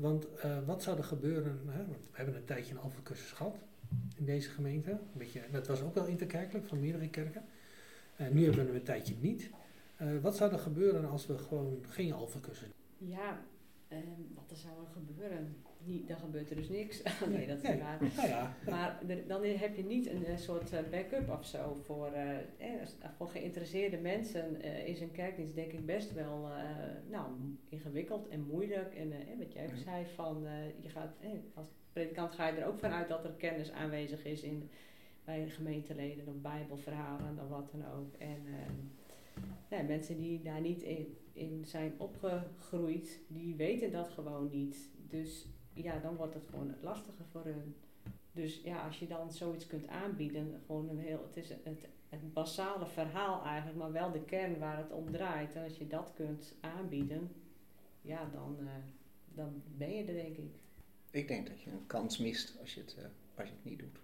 Want, eh, wat zou er gebeuren, hè? want we hebben een tijdje een alfacursus gehad in deze gemeente. Een beetje, dat was ook wel interkerkelijk van meerdere kerken. Nu hebben we een tijdje niet. Eh, wat zou er gebeuren als we gewoon geen alfacursus Ja, ehm, wat er zou er gebeuren? Dan gebeurt er dus niks. [LAUGHS] nee, dat is Nee. waar. Nou ja, Maar dan heb je niet een, eh, soort eh, backup of zo voor, eh, eh, voor geïnteresseerde mensen. eh, is een kerkdienst denk ik best wel eh, nou, ingewikkeld en moeilijk. En wat jij ook zei, van, je gaat, als predikant ga je er ook vanuit dat er kennis aanwezig is in, bij gemeenteleden of bijbelverhalen of wat dan ook. En mensen die daar niet in, in zijn opgegroeid, die weten dat gewoon niet. Dus ja, dan wordt het gewoon lastiger voor hun. Dus ja, als je dan zoiets kunt aanbieden, gewoon een heel, het is het, het basale verhaal eigenlijk, maar wel de kern waar het om draait. En als je dat kunt aanbieden, ja, dan, eh, dan ben je er denk ik. Ik denk dat je een kans mist als je het, eh, als je het niet doet.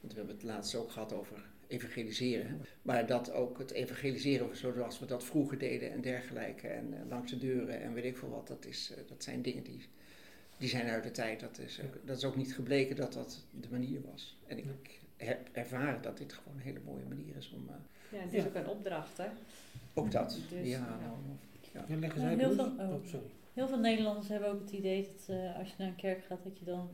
Want we hebben het laatst ook gehad over evangeliseren. Maar dat ook het evangeliseren zoals we dat vroeger deden en dergelijke. En eh, langs de deuren en weet ik veel wat. Dat, is, dat zijn dingen die, die zijn uit de tijd. Dat is, ook, dat is ook niet gebleken dat dat de manier was. En ik heb ervaren dat dit gewoon een hele mooie manier is om... eh, Ja, het is Ja. ook een opdracht, hè. ook dat. Dus, ja, ja. nou, Ja, leggen Ja, zij heel veel- oh. Oh, sorry. Heel veel Nederlanders hebben ook het idee dat eh, als je naar een kerk gaat, dat je dan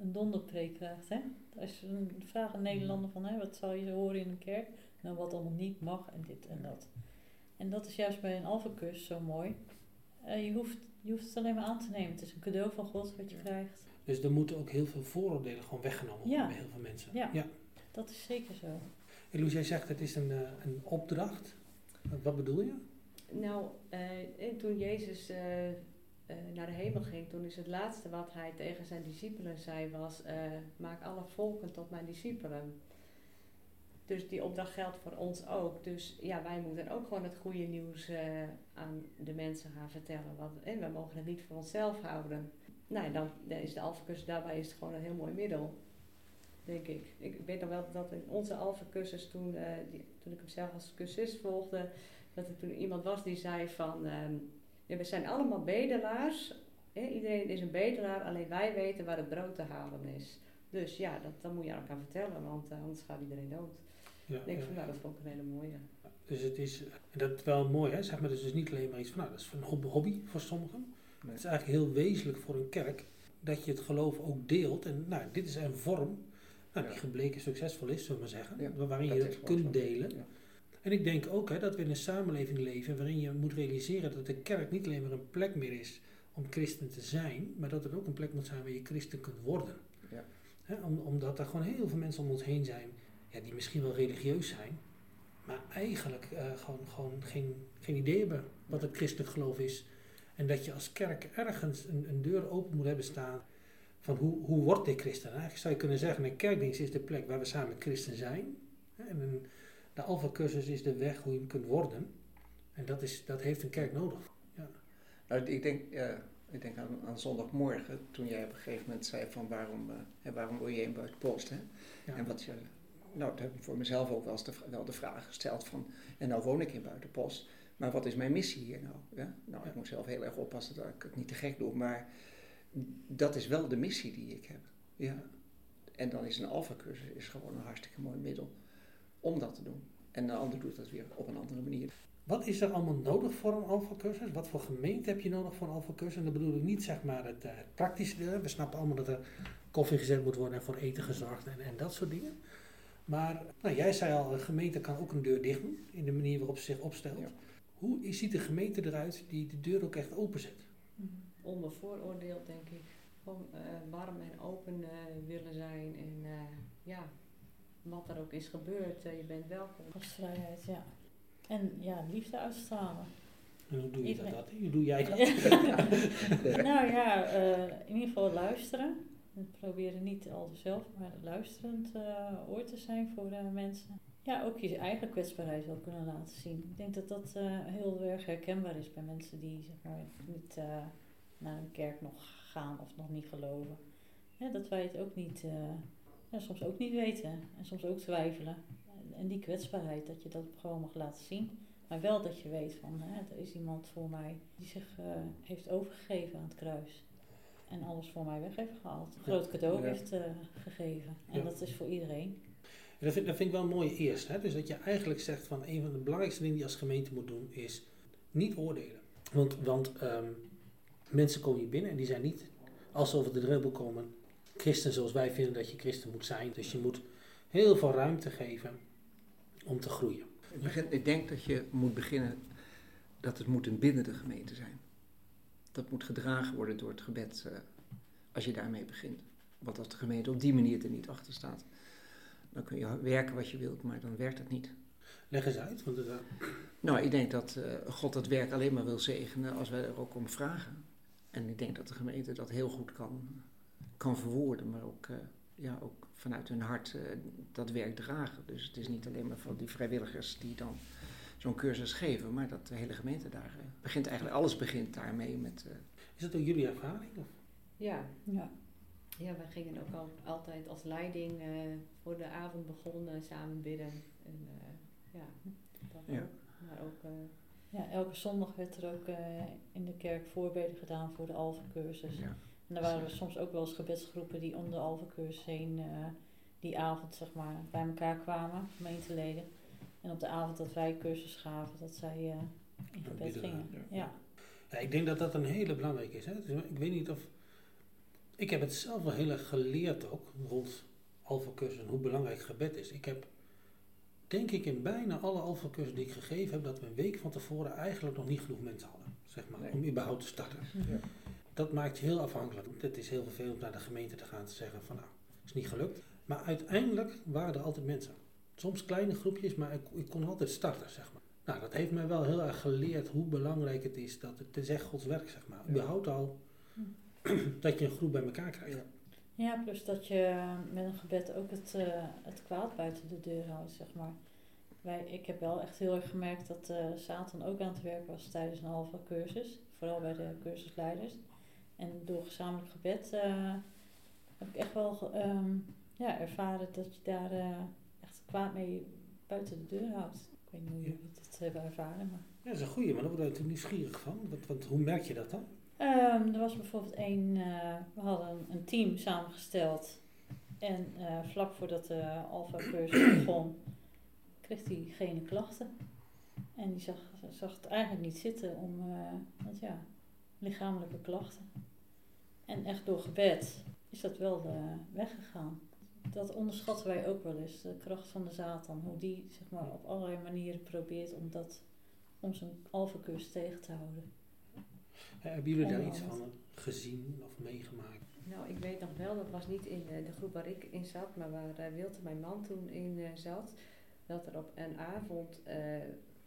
een donderpreek krijgt. Hè? Als je een vraag een Nederlander van, hè, wat zal je horen in een kerk? Nou, wat allemaal niet mag en dit en dat. En dat is juist bij een alfacursus zo mooi. Eh, je, hoeft, je hoeft het alleen maar aan te nemen. Het is een cadeau van God wat je krijgt. Dus er moeten ook heel veel vooroordelen gewoon weggenomen worden Ja. bij heel veel mensen. Ja. Dat is zeker zo. En Loes, jij zegt het is een, eh, een opdracht. Wat- Wat bedoel je? Nou, eh, en toen Jezus eh, eh, naar de hemel ging, toen is het laatste wat hij tegen zijn discipelen zei was, eh, maak alle volken tot mijn discipelen. Dus die opdracht geldt voor ons ook. Dus ja, wij moeten ook gewoon het goede nieuws eh, aan de mensen gaan vertellen. Want, en we mogen het niet voor onszelf houden. Nou, dan, dan is de alfacursus daarbij is gewoon een heel mooi middel. Denk ik. Ik weet nog wel dat in onze alfacursus toen, eh, toen ik hem zelf als cursist volgde, dat er toen iemand was die zei van, ehm, we zijn allemaal bedelaars. Iedereen is een bedelaar, alleen wij weten waar het brood te halen is. Dus ja, dat, moet je elkaar vertellen, want eh, anders gaat iedereen dood. Ja, Ik denk ja, van, nou, ja. dat vond ik een hele mooie. Dus het is, en dat is wel mooi hè, zeg maar, dus het is niet alleen maar iets van, nou, dat is een hobby, hobby voor sommigen. Nee. Het is eigenlijk heel wezenlijk voor een kerk dat je het geloof ook deelt. En nou, dit is een vorm nou, die Ja. gebleken succesvol is, zullen we maar zeggen, Ja, waarin dat je gewoon kunt delen. Ja. En ik denk ook hè, dat we in een samenleving leven waarin je moet realiseren dat de kerk niet alleen maar een plek meer is om christen te zijn, maar dat het ook een plek moet zijn waar je christen kunt worden. Ja. Hè, om, omdat er gewoon heel veel mensen om ons heen zijn ja, die misschien wel religieus zijn, maar eigenlijk eh, gewoon, gewoon geen, geen idee hebben wat het christelijk geloof is. En dat je als kerk ergens een, een deur open moet hebben staan van hoe, hoe word ik christen? En Eigenlijk zou je kunnen zeggen, een kerkdienst is de plek waar we samen christen zijn. Hè, En een, de alfa-cursus is de weg hoe je hem kunt worden. En dat, is, dat heeft een kerk nodig. Nou, ik denk, eh, ik denk aan, aan zondagmorgen, toen jij op een gegeven moment zei van waarom, eh, hè, waarom wil je in buitenpost? Hè? Ja. En wat je, nou, dat heb ik voor mezelf ook wel, eens de, wel de vraag gesteld van, en nou woon ik in buitenpost, maar wat is mijn missie hier nou? Ja? Nou, ik moet zelf heel erg oppassen dat ik het niet te gek doe, maar dat is wel de missie die ik heb. Ja. En dan is een alfa-cursus is gewoon een hartstikke mooi middel om dat te doen. En de ander doet dat weer op een andere manier. Wat is er allemaal nodig voor een alfa-cursus? Wat voor gemeente heb je nodig voor een alfa-cursus? En dat bedoel ik niet zeg maar het, eh, het praktische deel. We snappen allemaal dat er koffie gezet moet worden en voor eten gezorgd en, en dat soort dingen. Maar nou, jij zei al, een gemeente kan ook een deur dicht doen in de manier waarop ze zich opstelt. Ja. Hoe ziet de gemeente eruit die de deur ook echt openzet? Onbevooroordeeld, denk ik. Gewoon eh, warm en open eh, willen zijn. En eh, ja, wat er ook is gebeurd, je bent welkom. Gastvrijheid, ja. En ja, liefde uitstralen. En hoe doe je Iedereen. dat? Hoe doe jij dat? [LAUGHS] [LAUGHS] nou ja, eh, in ieder geval luisteren. We proberen niet altijd zelf, maar luisterend eh oor te zijn voor eh, mensen. Ja, ook je eigen kwetsbaarheid wel kunnen laten zien. Ik denk dat dat eh, heel erg herkenbaar is bij mensen die zeg maar, niet naar een kerk nog gaan of nog niet geloven. Ja, dat wij het ook niet, soms ook niet weten en soms ook twijfelen. En, die kwetsbaarheid, dat je dat gewoon mag laten zien. Maar wel dat je weet van, hè, er is iemand voor mij die zich heeft overgegeven aan het kruis. En alles voor mij weg heeft gehaald. Een groot cadeau Ja. heeft eh, gegeven. En Ja. dat is voor iedereen. En dat, vind, dat vind ik wel een mooie eerst. Hè? Dus dat je eigenlijk zegt van een van de belangrijkste dingen die je als gemeente moet doen is niet oordelen. Want, want ehm, mensen komen hier binnen en die zijn niet, als ze over de drempel komen, christen zoals wij vinden dat je christen moet zijn. Dus je moet heel veel ruimte geven om te groeien. Ik denk dat je moet beginnen dat het moet een binnen de gemeente zijn. Dat moet gedragen worden door het gebed eh, als je daarmee begint. Want als de gemeente op die manier er niet achter staat, dan kun je werken wat je wilt, maar dan werkt het niet. Leg eens uit. Want het, eh, Nou, ik denk dat eh, God dat werk alleen maar wil zegenen als wij er ook om vragen. En ik denk dat de gemeente dat heel goed kan, kan verwoorden, maar ook, eh, ja, ook vanuit hun hart dat werk dragen. Dus het is niet alleen maar van die vrijwilligers die dan zo'n cursus geven, maar dat de hele gemeente daar eh, begint eigenlijk, alles begint daarmee met... eh, is dat ook jullie ervaring? Of? Ja, Ja. ja wij gingen ook al, altijd als leiding eh, voor de avond begonnen, samen bidden. En, eh, ja, dat Ja. ook. Maar ook eh, ja, elke zondag werd er ook eh, in de kerk voorbeden gedaan voor de Alpha-cursus. ja. En daar waren er soms ook wel eens gebedsgroepen die om de Alpha-cursus heen eh, die avond zeg maar, bij elkaar kwamen, gemeenteleden. En op de avond dat wij cursus gaven, dat zij eh, in Ja, gebed gingen. ja. Ja. Ja, ik denk dat dat een hele belangrijke is. Hè? Dus ik weet niet of. Ik heb het zelf wel heel erg geleerd ook rond alfacursus en hoe belangrijk gebed is. Ik heb, denk ik, in bijna alle alfacursussen die ik gegeven heb, dat we een week van tevoren eigenlijk nog niet genoeg mensen hadden. Zeg maar, Nee. om überhaupt te starten. Ja. Dat maakt je heel afhankelijk. Het is heel vervelend om naar de gemeente te gaan te zeggen van nou, is niet gelukt. Maar uiteindelijk waren er altijd mensen. Soms kleine groepjes, maar ik, ik kon altijd starten, zeg maar. Nou, dat heeft mij wel heel erg geleerd hoe belangrijk het is dat het, het is echt Gods werk, zeg maar. Ja. Überhaupt al [CLEARS THROAT] dat je een groep bij elkaar krijgt. Ja. Plus dat je met een gebed ook het, eh, het kwaad buiten de deur houdt, zeg maar. Wij, ik heb wel echt heel erg gemerkt dat eh, Satan ook aan het werk was tijdens een halve cursus. Vooral bij de cursusleiders. En door gezamenlijk gebed eh, heb ik echt wel ehm, ja, ervaren dat je daar eh, kwaad mee buiten de deur houdt. Ik weet niet hoe jullie dat hebben ervaren, maar... Ja, dat is een goeie, maar daar word ik natuurlijk nieuwsgierig van. Want, want hoe merk je dat dan? Ehm, er was bijvoorbeeld een, eh, we hadden een, team samengesteld. En eh, vlak voordat de Alpha-cursus [CLEARS THROAT] begon, kreeg diegene klachten. En die zag, zag het eigenlijk niet zitten om, eh, want ja, lichamelijke klachten. En echt door gebed is dat wel eh, weggegaan. Dat onderschatten wij ook wel eens, de kracht van de Satan. Hoe die zeg maar, op allerlei manieren probeert om, dat, om zijn Alpha-cursus tegen te houden. Eh, hebben jullie daar iets van gezien of meegemaakt? Nou, ik weet nog wel, dat was niet in de groep waar ik in zat, maar waar eh, Wilte, mijn man, toen in eh, zat. Dat er op een avond eh,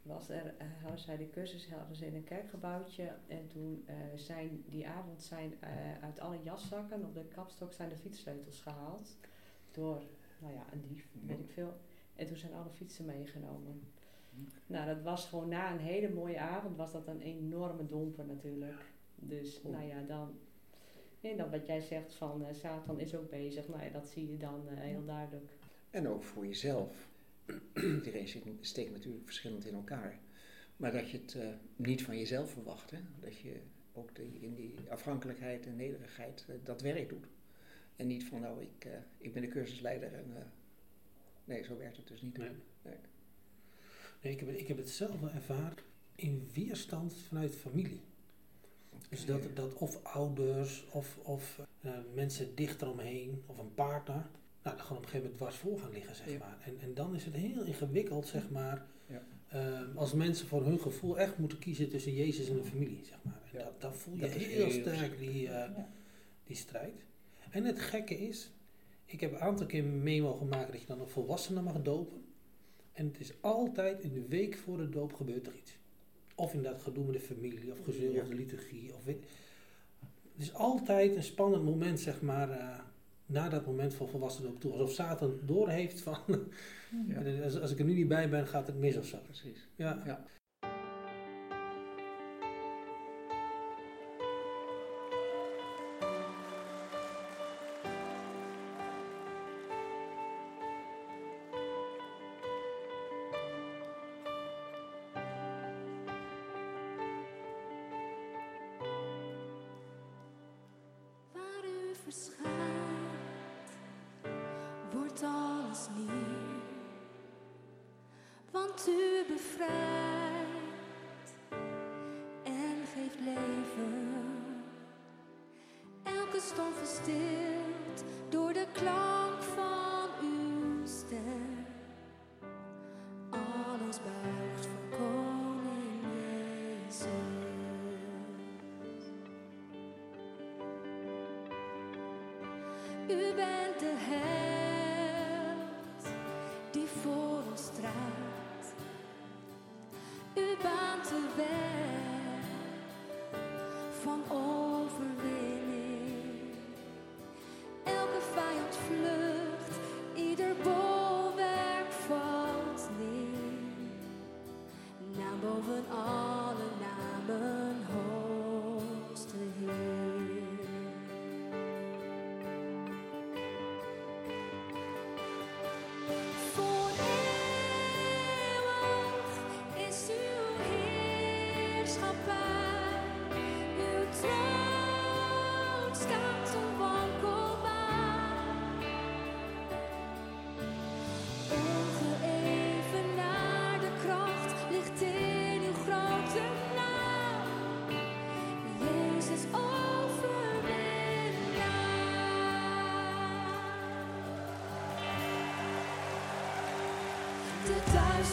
was er, hadden zij de cursus hadden ze in een kerkgebouwtje. En toen eh, zijn die avond zijn eh, uit alle jaszakken op de kapstok zijn de fietssleutels gehaald. Door, nou ja, een dief, weet ik veel. En toen zijn alle fietsen meegenomen. Nou, dat was gewoon na een hele mooie avond, was dat een enorme domper natuurlijk. Dus, Oeh. nou ja, dan en dan wat jij zegt van eh, Satan is ook bezig, nou ja, dat zie je dan eh, heel duidelijk. En ook voor jezelf. [CLEARS THROAT] Iedereen steekt natuurlijk verschillend in elkaar. Maar dat je het eh, niet van jezelf verwacht. Hè? Dat je ook de, in die afhankelijkheid en nederigheid dat werk doet. En niet van nou, ik, eh, ik ben de cursusleider en... eh, nee, zo werkt het dus niet. Nee. Nee. Nee, ik heb, ik heb het zelf wel ervaren in weerstand vanuit familie. Dus dat, dat of ouders of, of eh, mensen dichter omheen of een partner, nou, dan gewoon op een gegeven moment dwars voor gaan liggen, zeg Ja. maar. En, en dan is het heel ingewikkeld, zeg maar, Ja. eh, als mensen voor hun gevoel echt moeten kiezen tussen Jezus en een familie, zeg maar. En Ja. dat, dan voel je Dat heel, heel sterk die, die strijd. En het gekke is, ik heb een aantal keer mee mogen maken dat je dan een volwassene mag dopen. En het is altijd in de week voor de doop gebeurt er iets. Of inderdaad gedoe met de familie, of gezeur Ja. of de liturgie. Of weet. Het is altijd een spannend moment, zeg maar, eh, na dat moment van volwassen doop toe. Alsof Satan doorheeft van, Ja. [LAUGHS] als, als ik er nu niet bij ben, gaat het mis of zo. Precies. Ja. Ja.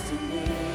De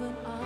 Naam boven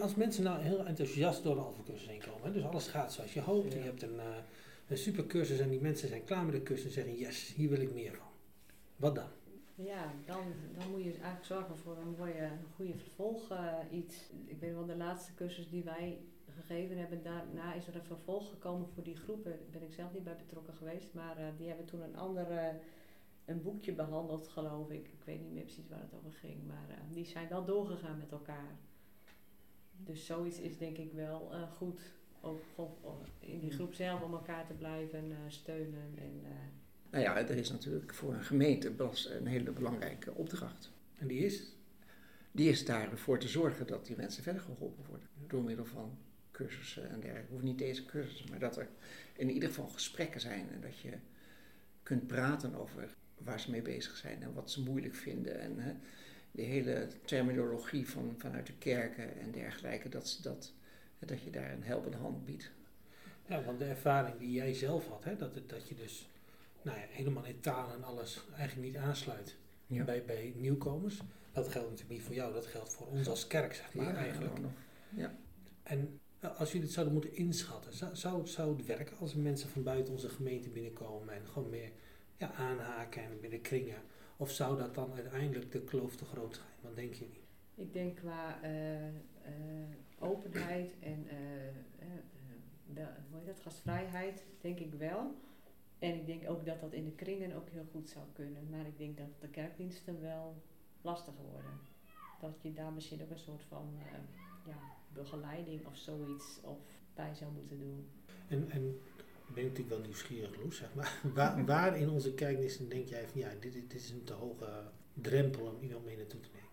Als mensen nou heel enthousiast door de Alpha-cursus heen komen, hè, dus alles gaat zoals je hoopt, Ja. je hebt een, eh een super cursus en die mensen zijn klaar met de cursus en zeggen yes, hier wil ik meer van. Wat dan? Ja, dan, dan moet je eigenlijk zorgen voor een mooie, een goede vervolg eh, iets. Ik weet wel, de laatste cursus die wij gegeven hebben, daarna is er een vervolg gekomen voor die groepen. Daar ben ik zelf niet bij betrokken geweest, maar eh, die hebben toen een ander een boekje behandeld, geloof ik. Ik weet niet meer precies waar het over ging, maar die zijn wel doorgegaan met elkaar. Dus zoiets is denk ik wel eh, goed, ook in die groep zelf om elkaar te blijven eh, steunen en... eh, Nou ja, er is natuurlijk voor een gemeente een hele belangrijke opdracht. En die is? Die is daarvoor te zorgen dat die mensen verder geholpen worden. Door middel van cursussen en dergelijke. Hoeft niet deze cursussen, maar dat er in ieder geval gesprekken zijn. En dat je kunt praten over waar ze mee bezig zijn en wat ze moeilijk vinden. En hè, de hele terminologie van, vanuit de kerken en dergelijke. Dat, ze dat, dat je daar een helpende hand biedt. Ja, want de ervaring die jij zelf had, hè, dat, dat je dus nou ja, helemaal in taal en alles eigenlijk niet aansluit Ja. bij, bij nieuwkomers. Dat geldt natuurlijk niet voor jou, dat geldt voor ons als kerk, zeg maar Ja, eigenlijk. nog. En eh, als jullie het zouden moeten inschatten, zou, zou, het- zou het werken als mensen van buiten onze gemeente binnenkomen en gewoon meer ja, aanhaken en binnen kringen? Of zou dat dan uiteindelijk de kloof te groot zijn? Wat denken jullie? Ik denk qua eh, eh, openheid en eh, wel- hoe heet dat, gastvrijheid, denk ik wel. En ik denk ook dat dat in de kringen ook heel goed zou kunnen. Maar ik denk dat de kerkdiensten wel lastiger worden. Dat je daar misschien ook een soort van ja, begeleiding of zoiets of bij zou moeten doen. En, en ben natuurlijk wel nieuwsgierig, Loes, zeg maar. [LAUGHS] Waar, waar in onze kijknissen denk jij van ja, dit, dit is een te hoge drempel om iemand mee naartoe te nemen?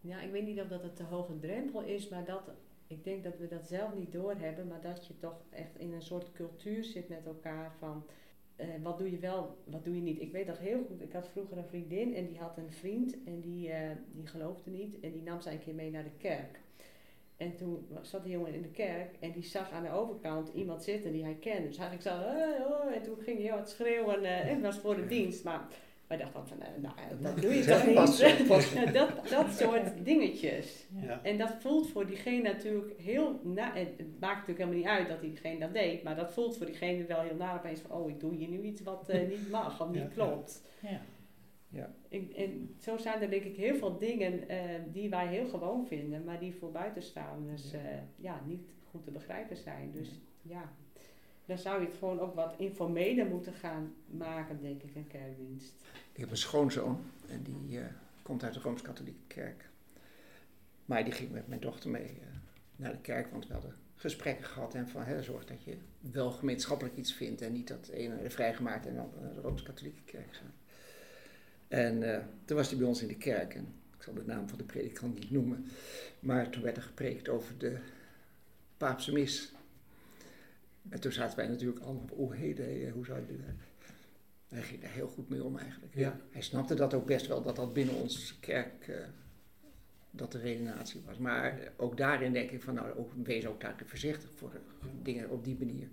Ja, ik weet niet of dat een te hoge drempel is, maar dat, ik denk dat we dat zelf niet doorhebben, maar dat je toch echt in een soort cultuur zit met elkaar van eh, wat doe je wel, wat doe je niet. Ik weet nog heel goed, ik had vroeger een vriendin en die had een vriend en die, eh, die geloofde niet en die nam zij een keer mee naar de kerk. En toen zat die jongen in de kerk en die zag aan de overkant iemand zitten die hij kende. Dus eigenlijk zo, hey, en toen ging hij wat schreeuwen eh, en het was voor de dienst. Maar wij dachten van, eh, nou, dat doe je [LAUGHS] toch niet? [LAUGHS] Dat, dat soort dingetjes. Ja. En dat voelt voor diegene natuurlijk heel na. Het het maakt natuurlijk helemaal niet uit dat diegene dat deed, maar dat voelt voor diegene wel heel naar opeens van: oh, ik doe hier nu iets wat eh, niet mag of niet Ja, ja. klopt. Ja. En, en zo zijn er denk ik heel veel dingen eh, die wij heel gewoon vinden, maar die voor buitenstaanders eh, ja, niet goed te begrijpen zijn. Dus ja, dan zou je het gewoon ook wat informeler moeten gaan maken, denk ik, een kerkdienst. Ik heb een schoonzoon en die eh, komt uit de Rooms-Katholieke Kerk. Maar die ging met mijn dochter mee eh, naar de kerk, want we hadden gesprekken gehad en van hè, zorg dat je wel gemeenschappelijk iets vindt en niet dat de ene vrijgemaakt en dan de Rooms-Katholieke Kerk zijn. En eh, toen was hij bij ons in de kerk en ik zal de naam van de predikant niet noemen, maar toen werd er gepreekt over de Paapse mis. En toen zaten wij natuurlijk allemaal, oh heden, hoe zou je dit hij ging daar heel goed mee om eigenlijk. Ja. Hij snapte dat ook best wel, dat dat binnen onze kerk eh, dat de redenatie was. Maar ook daarin denk ik van, nou, ook, wees ook daar voorzichtig voor dingen op die manier.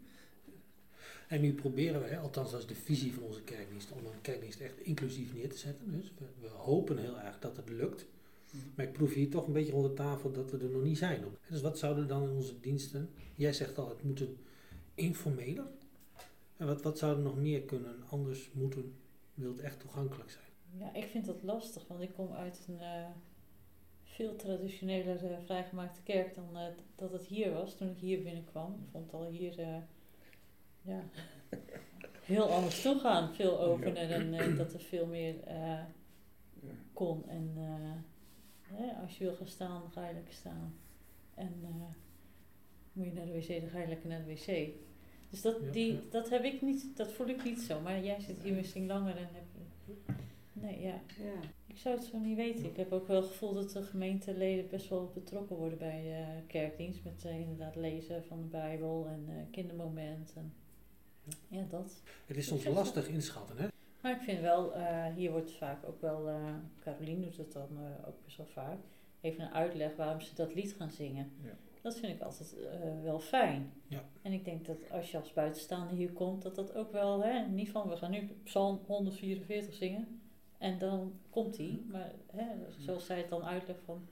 En nu proberen wij, althans dat is de visie van onze kerkdienst, om een kerkdienst echt inclusief neer te zetten. Dus we, we hopen heel erg dat het lukt. Maar ik proef hier toch een beetje rond de tafel dat we er nog niet zijn. Dus wat zouden dan in onze diensten, jij zegt al, het moet een informeler. En wat, wat zou er nog meer kunnen, anders moeten, wil het echt toegankelijk zijn? Ja, ik vind dat lastig, want ik kom uit een eh, veel traditioneler eh, vrijgemaakte kerk dan eh, dat het hier was toen ik hier binnenkwam. Ik vond het al hier eh, ja, heel anders toegaan, veel opener en eh, dat er veel meer eh, kon. En eh, hè, als je wil gaan staan, ga je lekker staan. En eh, moet je naar de wc, dan ga je lekker naar de wc. Dus dat, Ja, die, ja. dat heb ik niet, dat voel ik niet zo. Maar jij zit hier misschien langer en heb Nee, ja. Ja. Ik zou het zo niet weten. Ik heb ook wel het gevoel dat de gemeenteleden best wel betrokken worden bij eh, kerkdienst. Met inderdaad lezen van de Bijbel en eh, kindermoment. En, ja, dat. Het is soms lastig inschatten, hè? Maar ik vind wel, eh, hier wordt vaak ook wel, eh Carolien doet het dan eh, ook best wel vaak, even een uitleg waarom ze dat lied gaan zingen. Ja. Dat vind ik altijd eh, wel fijn. Ja. En ik denk dat als je als buitenstaander hier komt, dat dat ook wel, hè, niet van we gaan nu Psalm 144 zingen en dan komt die. Maar hè, zoals zij het dan uitlegt van,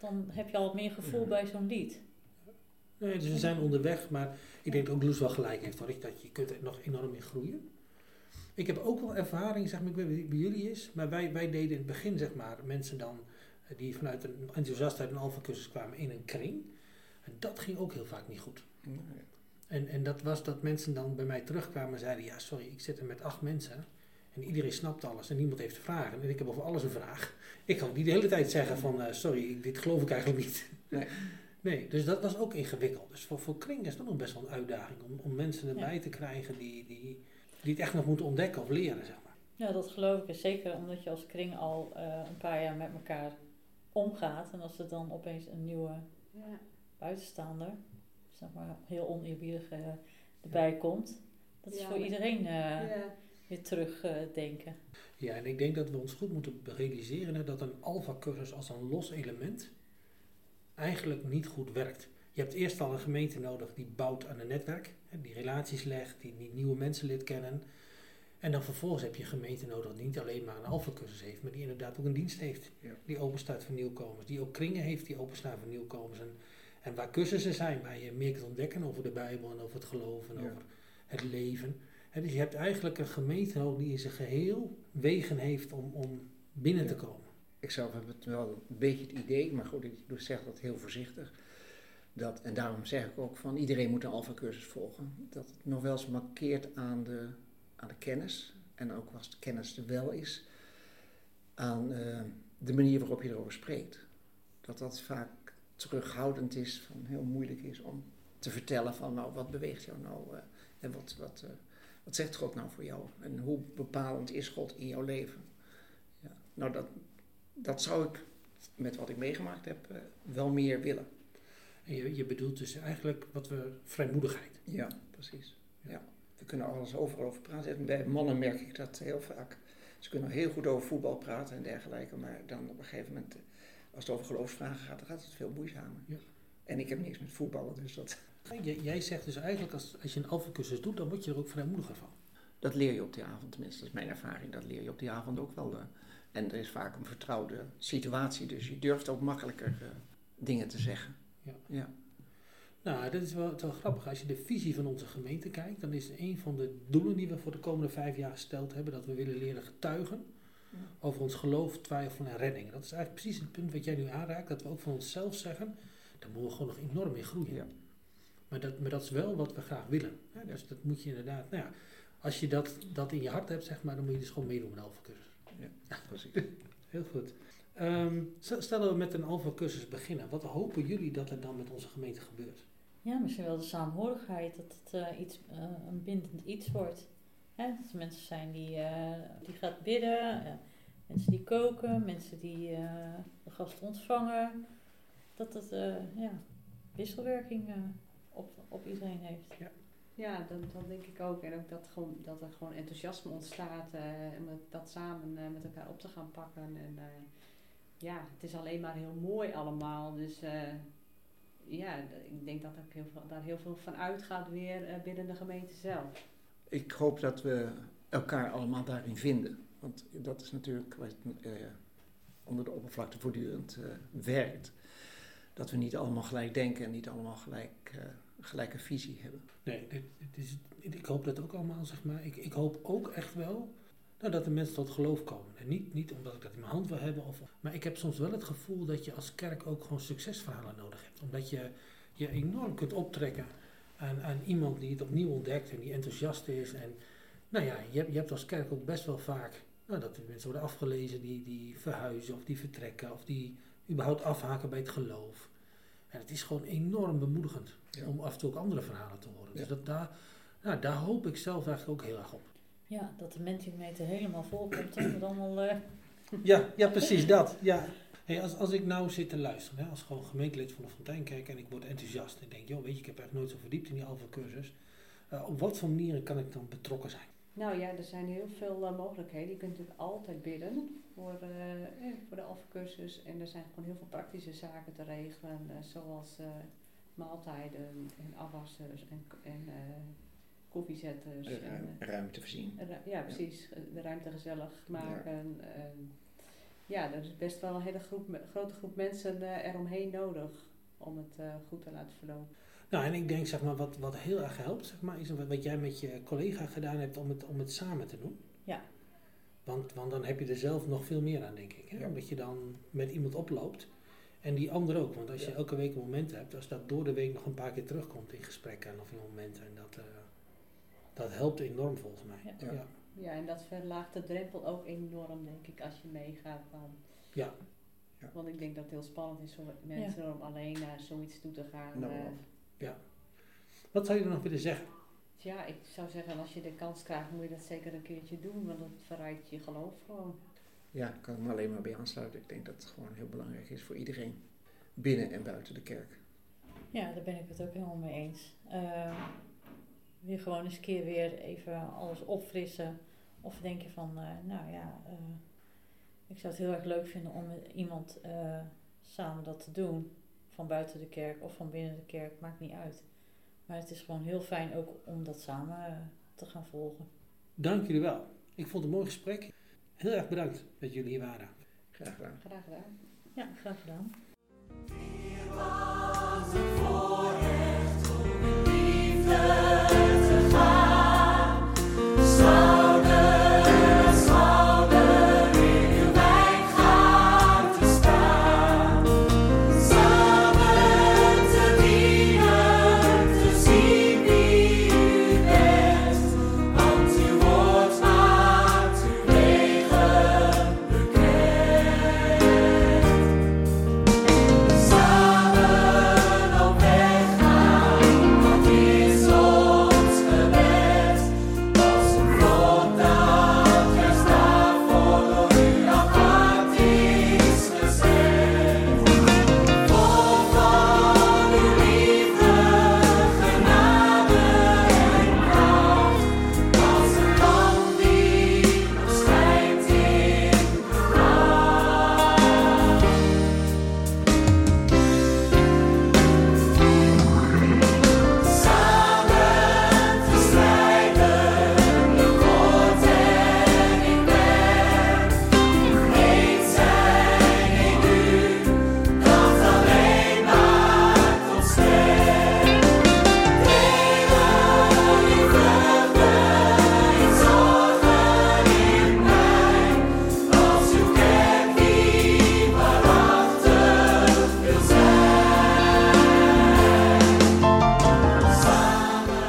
dan heb je al meer gevoel Ja. bij zo'n lied. Nee, dus we zijn onderweg, maar ik denk dat ook Loes wel gelijk heeft hoor. Dat je kunt er nog enorm in groeien. Ik heb ook wel ervaring, zeg maar, ik weet niet bij jullie is, maar wij, wij deden in het begin, zeg maar, mensen dan eh, die vanuit een enthousiast uit een alfacursus kwamen in een kring. En dat ging ook heel vaak niet goed. Nee. En, en dat was dat mensen dan bij mij terugkwamen en zeiden, ja sorry, ik zit er met acht mensen en iedereen snapt alles en niemand heeft vragen. En ik heb over alles een vraag. Ik kan niet de hele tijd zeggen van, eh, sorry, dit geloof ik eigenlijk niet. Nee. Nee, dus dat was ook ingewikkeld. Dus voor, voor kring is dat nog best wel een uitdaging om, om mensen erbij Ja. te krijgen die, die, die het echt nog moeten ontdekken of leren, zeg maar. Ja, dat geloof ik. Zeker omdat je als kring al eh, een paar jaar met elkaar omgaat. En als er dan opeens een nieuwe Ja. buitenstaander, zeg maar heel oneerbiedig eh, erbij komt. Dat is Ja, voor iedereen eh, Ja. weer terugdenken. Ja, en ik denk dat we ons goed moeten realiseren hè, dat een alfa-cursus als een los element eigenlijk niet goed werkt. Je hebt eerst al een gemeente nodig die bouwt aan een netwerk, die relaties legt, die, die nieuwe mensen leert kennen. En dan vervolgens heb je een gemeente nodig die niet alleen maar een alfa-cursus heeft, maar die inderdaad ook een dienst heeft. Ja. Die open staat voor nieuwkomers, die ook kringen heeft die openstaan voor nieuwkomers. En, en waar cursussen zijn, waar je meer kunt ontdekken over de Bijbel en over het geloof en Ja. over het leven. Dus je hebt eigenlijk een gemeente nodig die in zijn geheel wegen heeft om, om binnen te komen. Ik zelf heb het wel een beetje het idee, maar goed, ik zeg dat heel voorzichtig. Dat, en daarom zeg ik ook van iedereen moet een alfa-cursus volgen. Dat het nog wel eens markeert aan de, aan de kennis. En ook als de kennis er wel is, aan eh, de manier waarop je erover spreekt. Dat dat vaak terughoudend is, van heel moeilijk is om te vertellen van nou, wat beweegt jou nou? eh, en wat, wat, eh, wat zegt God nou voor jou? En hoe bepalend is God in jouw leven? Ja, nou, dat, dat zou ik met wat ik meegemaakt heb eh, wel meer willen. En je, je bedoelt dus eigenlijk wat we vrijmoedigheid. Ja, precies. Ja. We kunnen alles overal over praten. En bij mannen merk ik dat heel vaak. Ze kunnen heel goed over voetbal praten en dergelijke, maar dan op een gegeven moment, eh, als het over geloofsvragen gaat, dan gaat het veel moeizamer. Ja. En ik heb niks met voetballen, dus dat, [LAUGHS] Jij, jij zegt dus eigenlijk als, als je een alfacursus doet, dan word je er ook vrijmoediger van. dat leer je op die avond, tenminste, dat is mijn ervaring. Dat leer je op die avond ook wel. eh. En er is vaak een vertrouwde situatie, dus je durft ook makkelijker eh, dingen te zeggen. Ja. ja. Nou, dat is wel, het is wel grappig. Als je de visie van onze gemeente kijkt, dan is een van de doelen die we voor de komende vijf jaar gesteld hebben, dat we willen leren getuigen over ons geloof, twijfel en redding. Dat is eigenlijk precies het punt wat jij nu aanraakt, dat we ook van onszelf zeggen, daar moeten we gewoon nog enorm in groeien. Ja. Maar, dat, maar dat is wel wat we graag willen. Hè? Dus dat moet je inderdaad, nou ja, als je dat, dat in je hart hebt, zeg maar, dan moet je dus gewoon meedoen met een alfacursus. Precies. [LAUGHS] Heel goed. Ehm, stel stel dat we met een alfacursus beginnen, wat hopen jullie dat er dan met onze gemeente gebeurt? Ja, misschien wel de saamhorigheid, dat het eh, iets, eh, een bindend iets wordt. Hè, dat er mensen zijn die, eh, die gaat bidden, mensen die koken, mensen die eh, de gast ontvangen. Dat het eh, ja, wisselwerking eh, op, op iedereen heeft. Ja, dat, dat denk ik ook. En ook dat, gewoon, dat er gewoon enthousiasme ontstaat eh, om dat samen eh, met elkaar op te gaan pakken. En eh, ja, het is alleen maar heel mooi allemaal. Dus ja, ik denk dat heel veel, daar heel veel van uitgaat weer binnen de gemeente zelf. Ik hoop dat we elkaar allemaal daarin vinden. Want dat is natuurlijk wat onder de oppervlakte voortdurend werkt. Dat we niet allemaal gelijk denken en niet allemaal gelijk, gelijke visie hebben. Nee, dit, is, ik hoop dat ook allemaal, zeg maar. Ik, ik hoop ook echt wel nou, dat de mensen tot geloof komen. En niet, niet omdat ik dat in mijn hand wil hebben, of, maar ik heb soms wel het gevoel dat je als kerk ook gewoon succesverhalen nodig hebt. Omdat je je enorm kunt optrekken aan, aan iemand die het opnieuw ontdekt en die enthousiast is. En nou ja, je, je hebt als kerk ook best wel vaak nou, dat er mensen worden afgelezen die, die verhuizen of die vertrekken of die überhaupt afhaken bij het geloof. En het is gewoon enorm bemoedigend Ja. om af en toe ook andere verhalen te horen. Dus dat daar, nou, daar hoop ik zelf eigenlijk ook heel erg op. Ja, dat de Mentimeter helemaal vol komt hè, met allemaal... eh, Ja, ja [LAUGHS] precies dat. Ja. Hey, als, als ik nou zit te luisteren, hè, als gewoon gemeentelid van de Fonteinkerk en ik word enthousiast en denk, joh, weet je, ik heb echt nooit zo verdiept in die alpha cursus. Eh, op wat voor manieren kan ik dan betrokken zijn? Nou ja, er zijn heel veel eh, mogelijkheden. Je kunt natuurlijk altijd bidden voor, eh, eh, voor de alfacursus. En er zijn gewoon heel veel praktische zaken te regelen. eh, zoals eh, maaltijden en afwassers en, en koffiezetters. en, Ruim- ruimte voorzien. ru- ja, precies. De ruimte gezellig maken. ehm, ja, er is best wel een hele groep, grote groep mensen eromheen nodig om het goed te laten verlopen. Nou, en ik denk zeg maar wat, wat heel erg helpt, zeg maar, is wat, wat jij met je collega gedaan hebt om het, om het samen te doen. Ja. Want, want dan heb je er zelf nog veel meer aan, denk ik. Hè? Ja. Omdat je dan met iemand oploopt. En die ander ook. Want als je Ja. elke week een moment hebt, als dat door de week nog een paar keer terugkomt in gesprekken of in momenten, en dat, eh, dat helpt enorm volgens mij. Ja. Ja. Ja, en dat verlaagt de drempel ook enorm, denk ik, als je meegaat dan. Ja. Ja. Want ik denk dat het heel spannend is voor mensen om alleen naar zoiets toe te gaan. Nou, eh. Wat zou je er nog willen zeggen? ja, ik zou zeggen, als je de kans krijgt, moet je dat zeker een keertje doen, want dat verrijkt je geloof gewoon. Ja, daar kan ik me alleen maar bij aansluiten. Ik denk dat het gewoon heel belangrijk is voor iedereen. Binnen en buiten de kerk. Ja, daar ben ik het ook helemaal mee eens. Eh, weer gewoon eens een keer weer even alles opfrissen. Of denk je van, eh, nou ja, eh, ik zou het heel erg leuk vinden om met iemand eh, samen dat te doen. Van buiten de kerk of van binnen de kerk, maakt niet uit. Maar het is gewoon heel fijn ook om dat samen eh, te gaan volgen. Dank jullie wel. Ik vond het een mooi gesprek. Heel erg bedankt dat jullie hier waren. Graag gedaan. Graag gedaan. Ja, graag gedaan.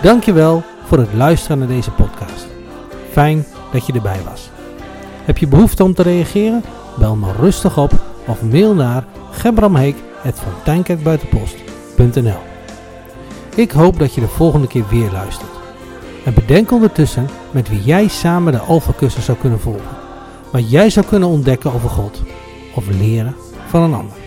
Dankjewel voor het luisteren naar deze podcast. Fijn dat je erbij was. Heb je behoefte om te reageren? Bel me rustig op of mail naar gebramheek.fonteinkerkbuitenpost.nl Ik hoop dat je de volgende keer weer luistert. En bedenk ondertussen met wie jij samen de Alpha-cursus zou kunnen volgen. Wat jij zou kunnen ontdekken over God of leren van een ander.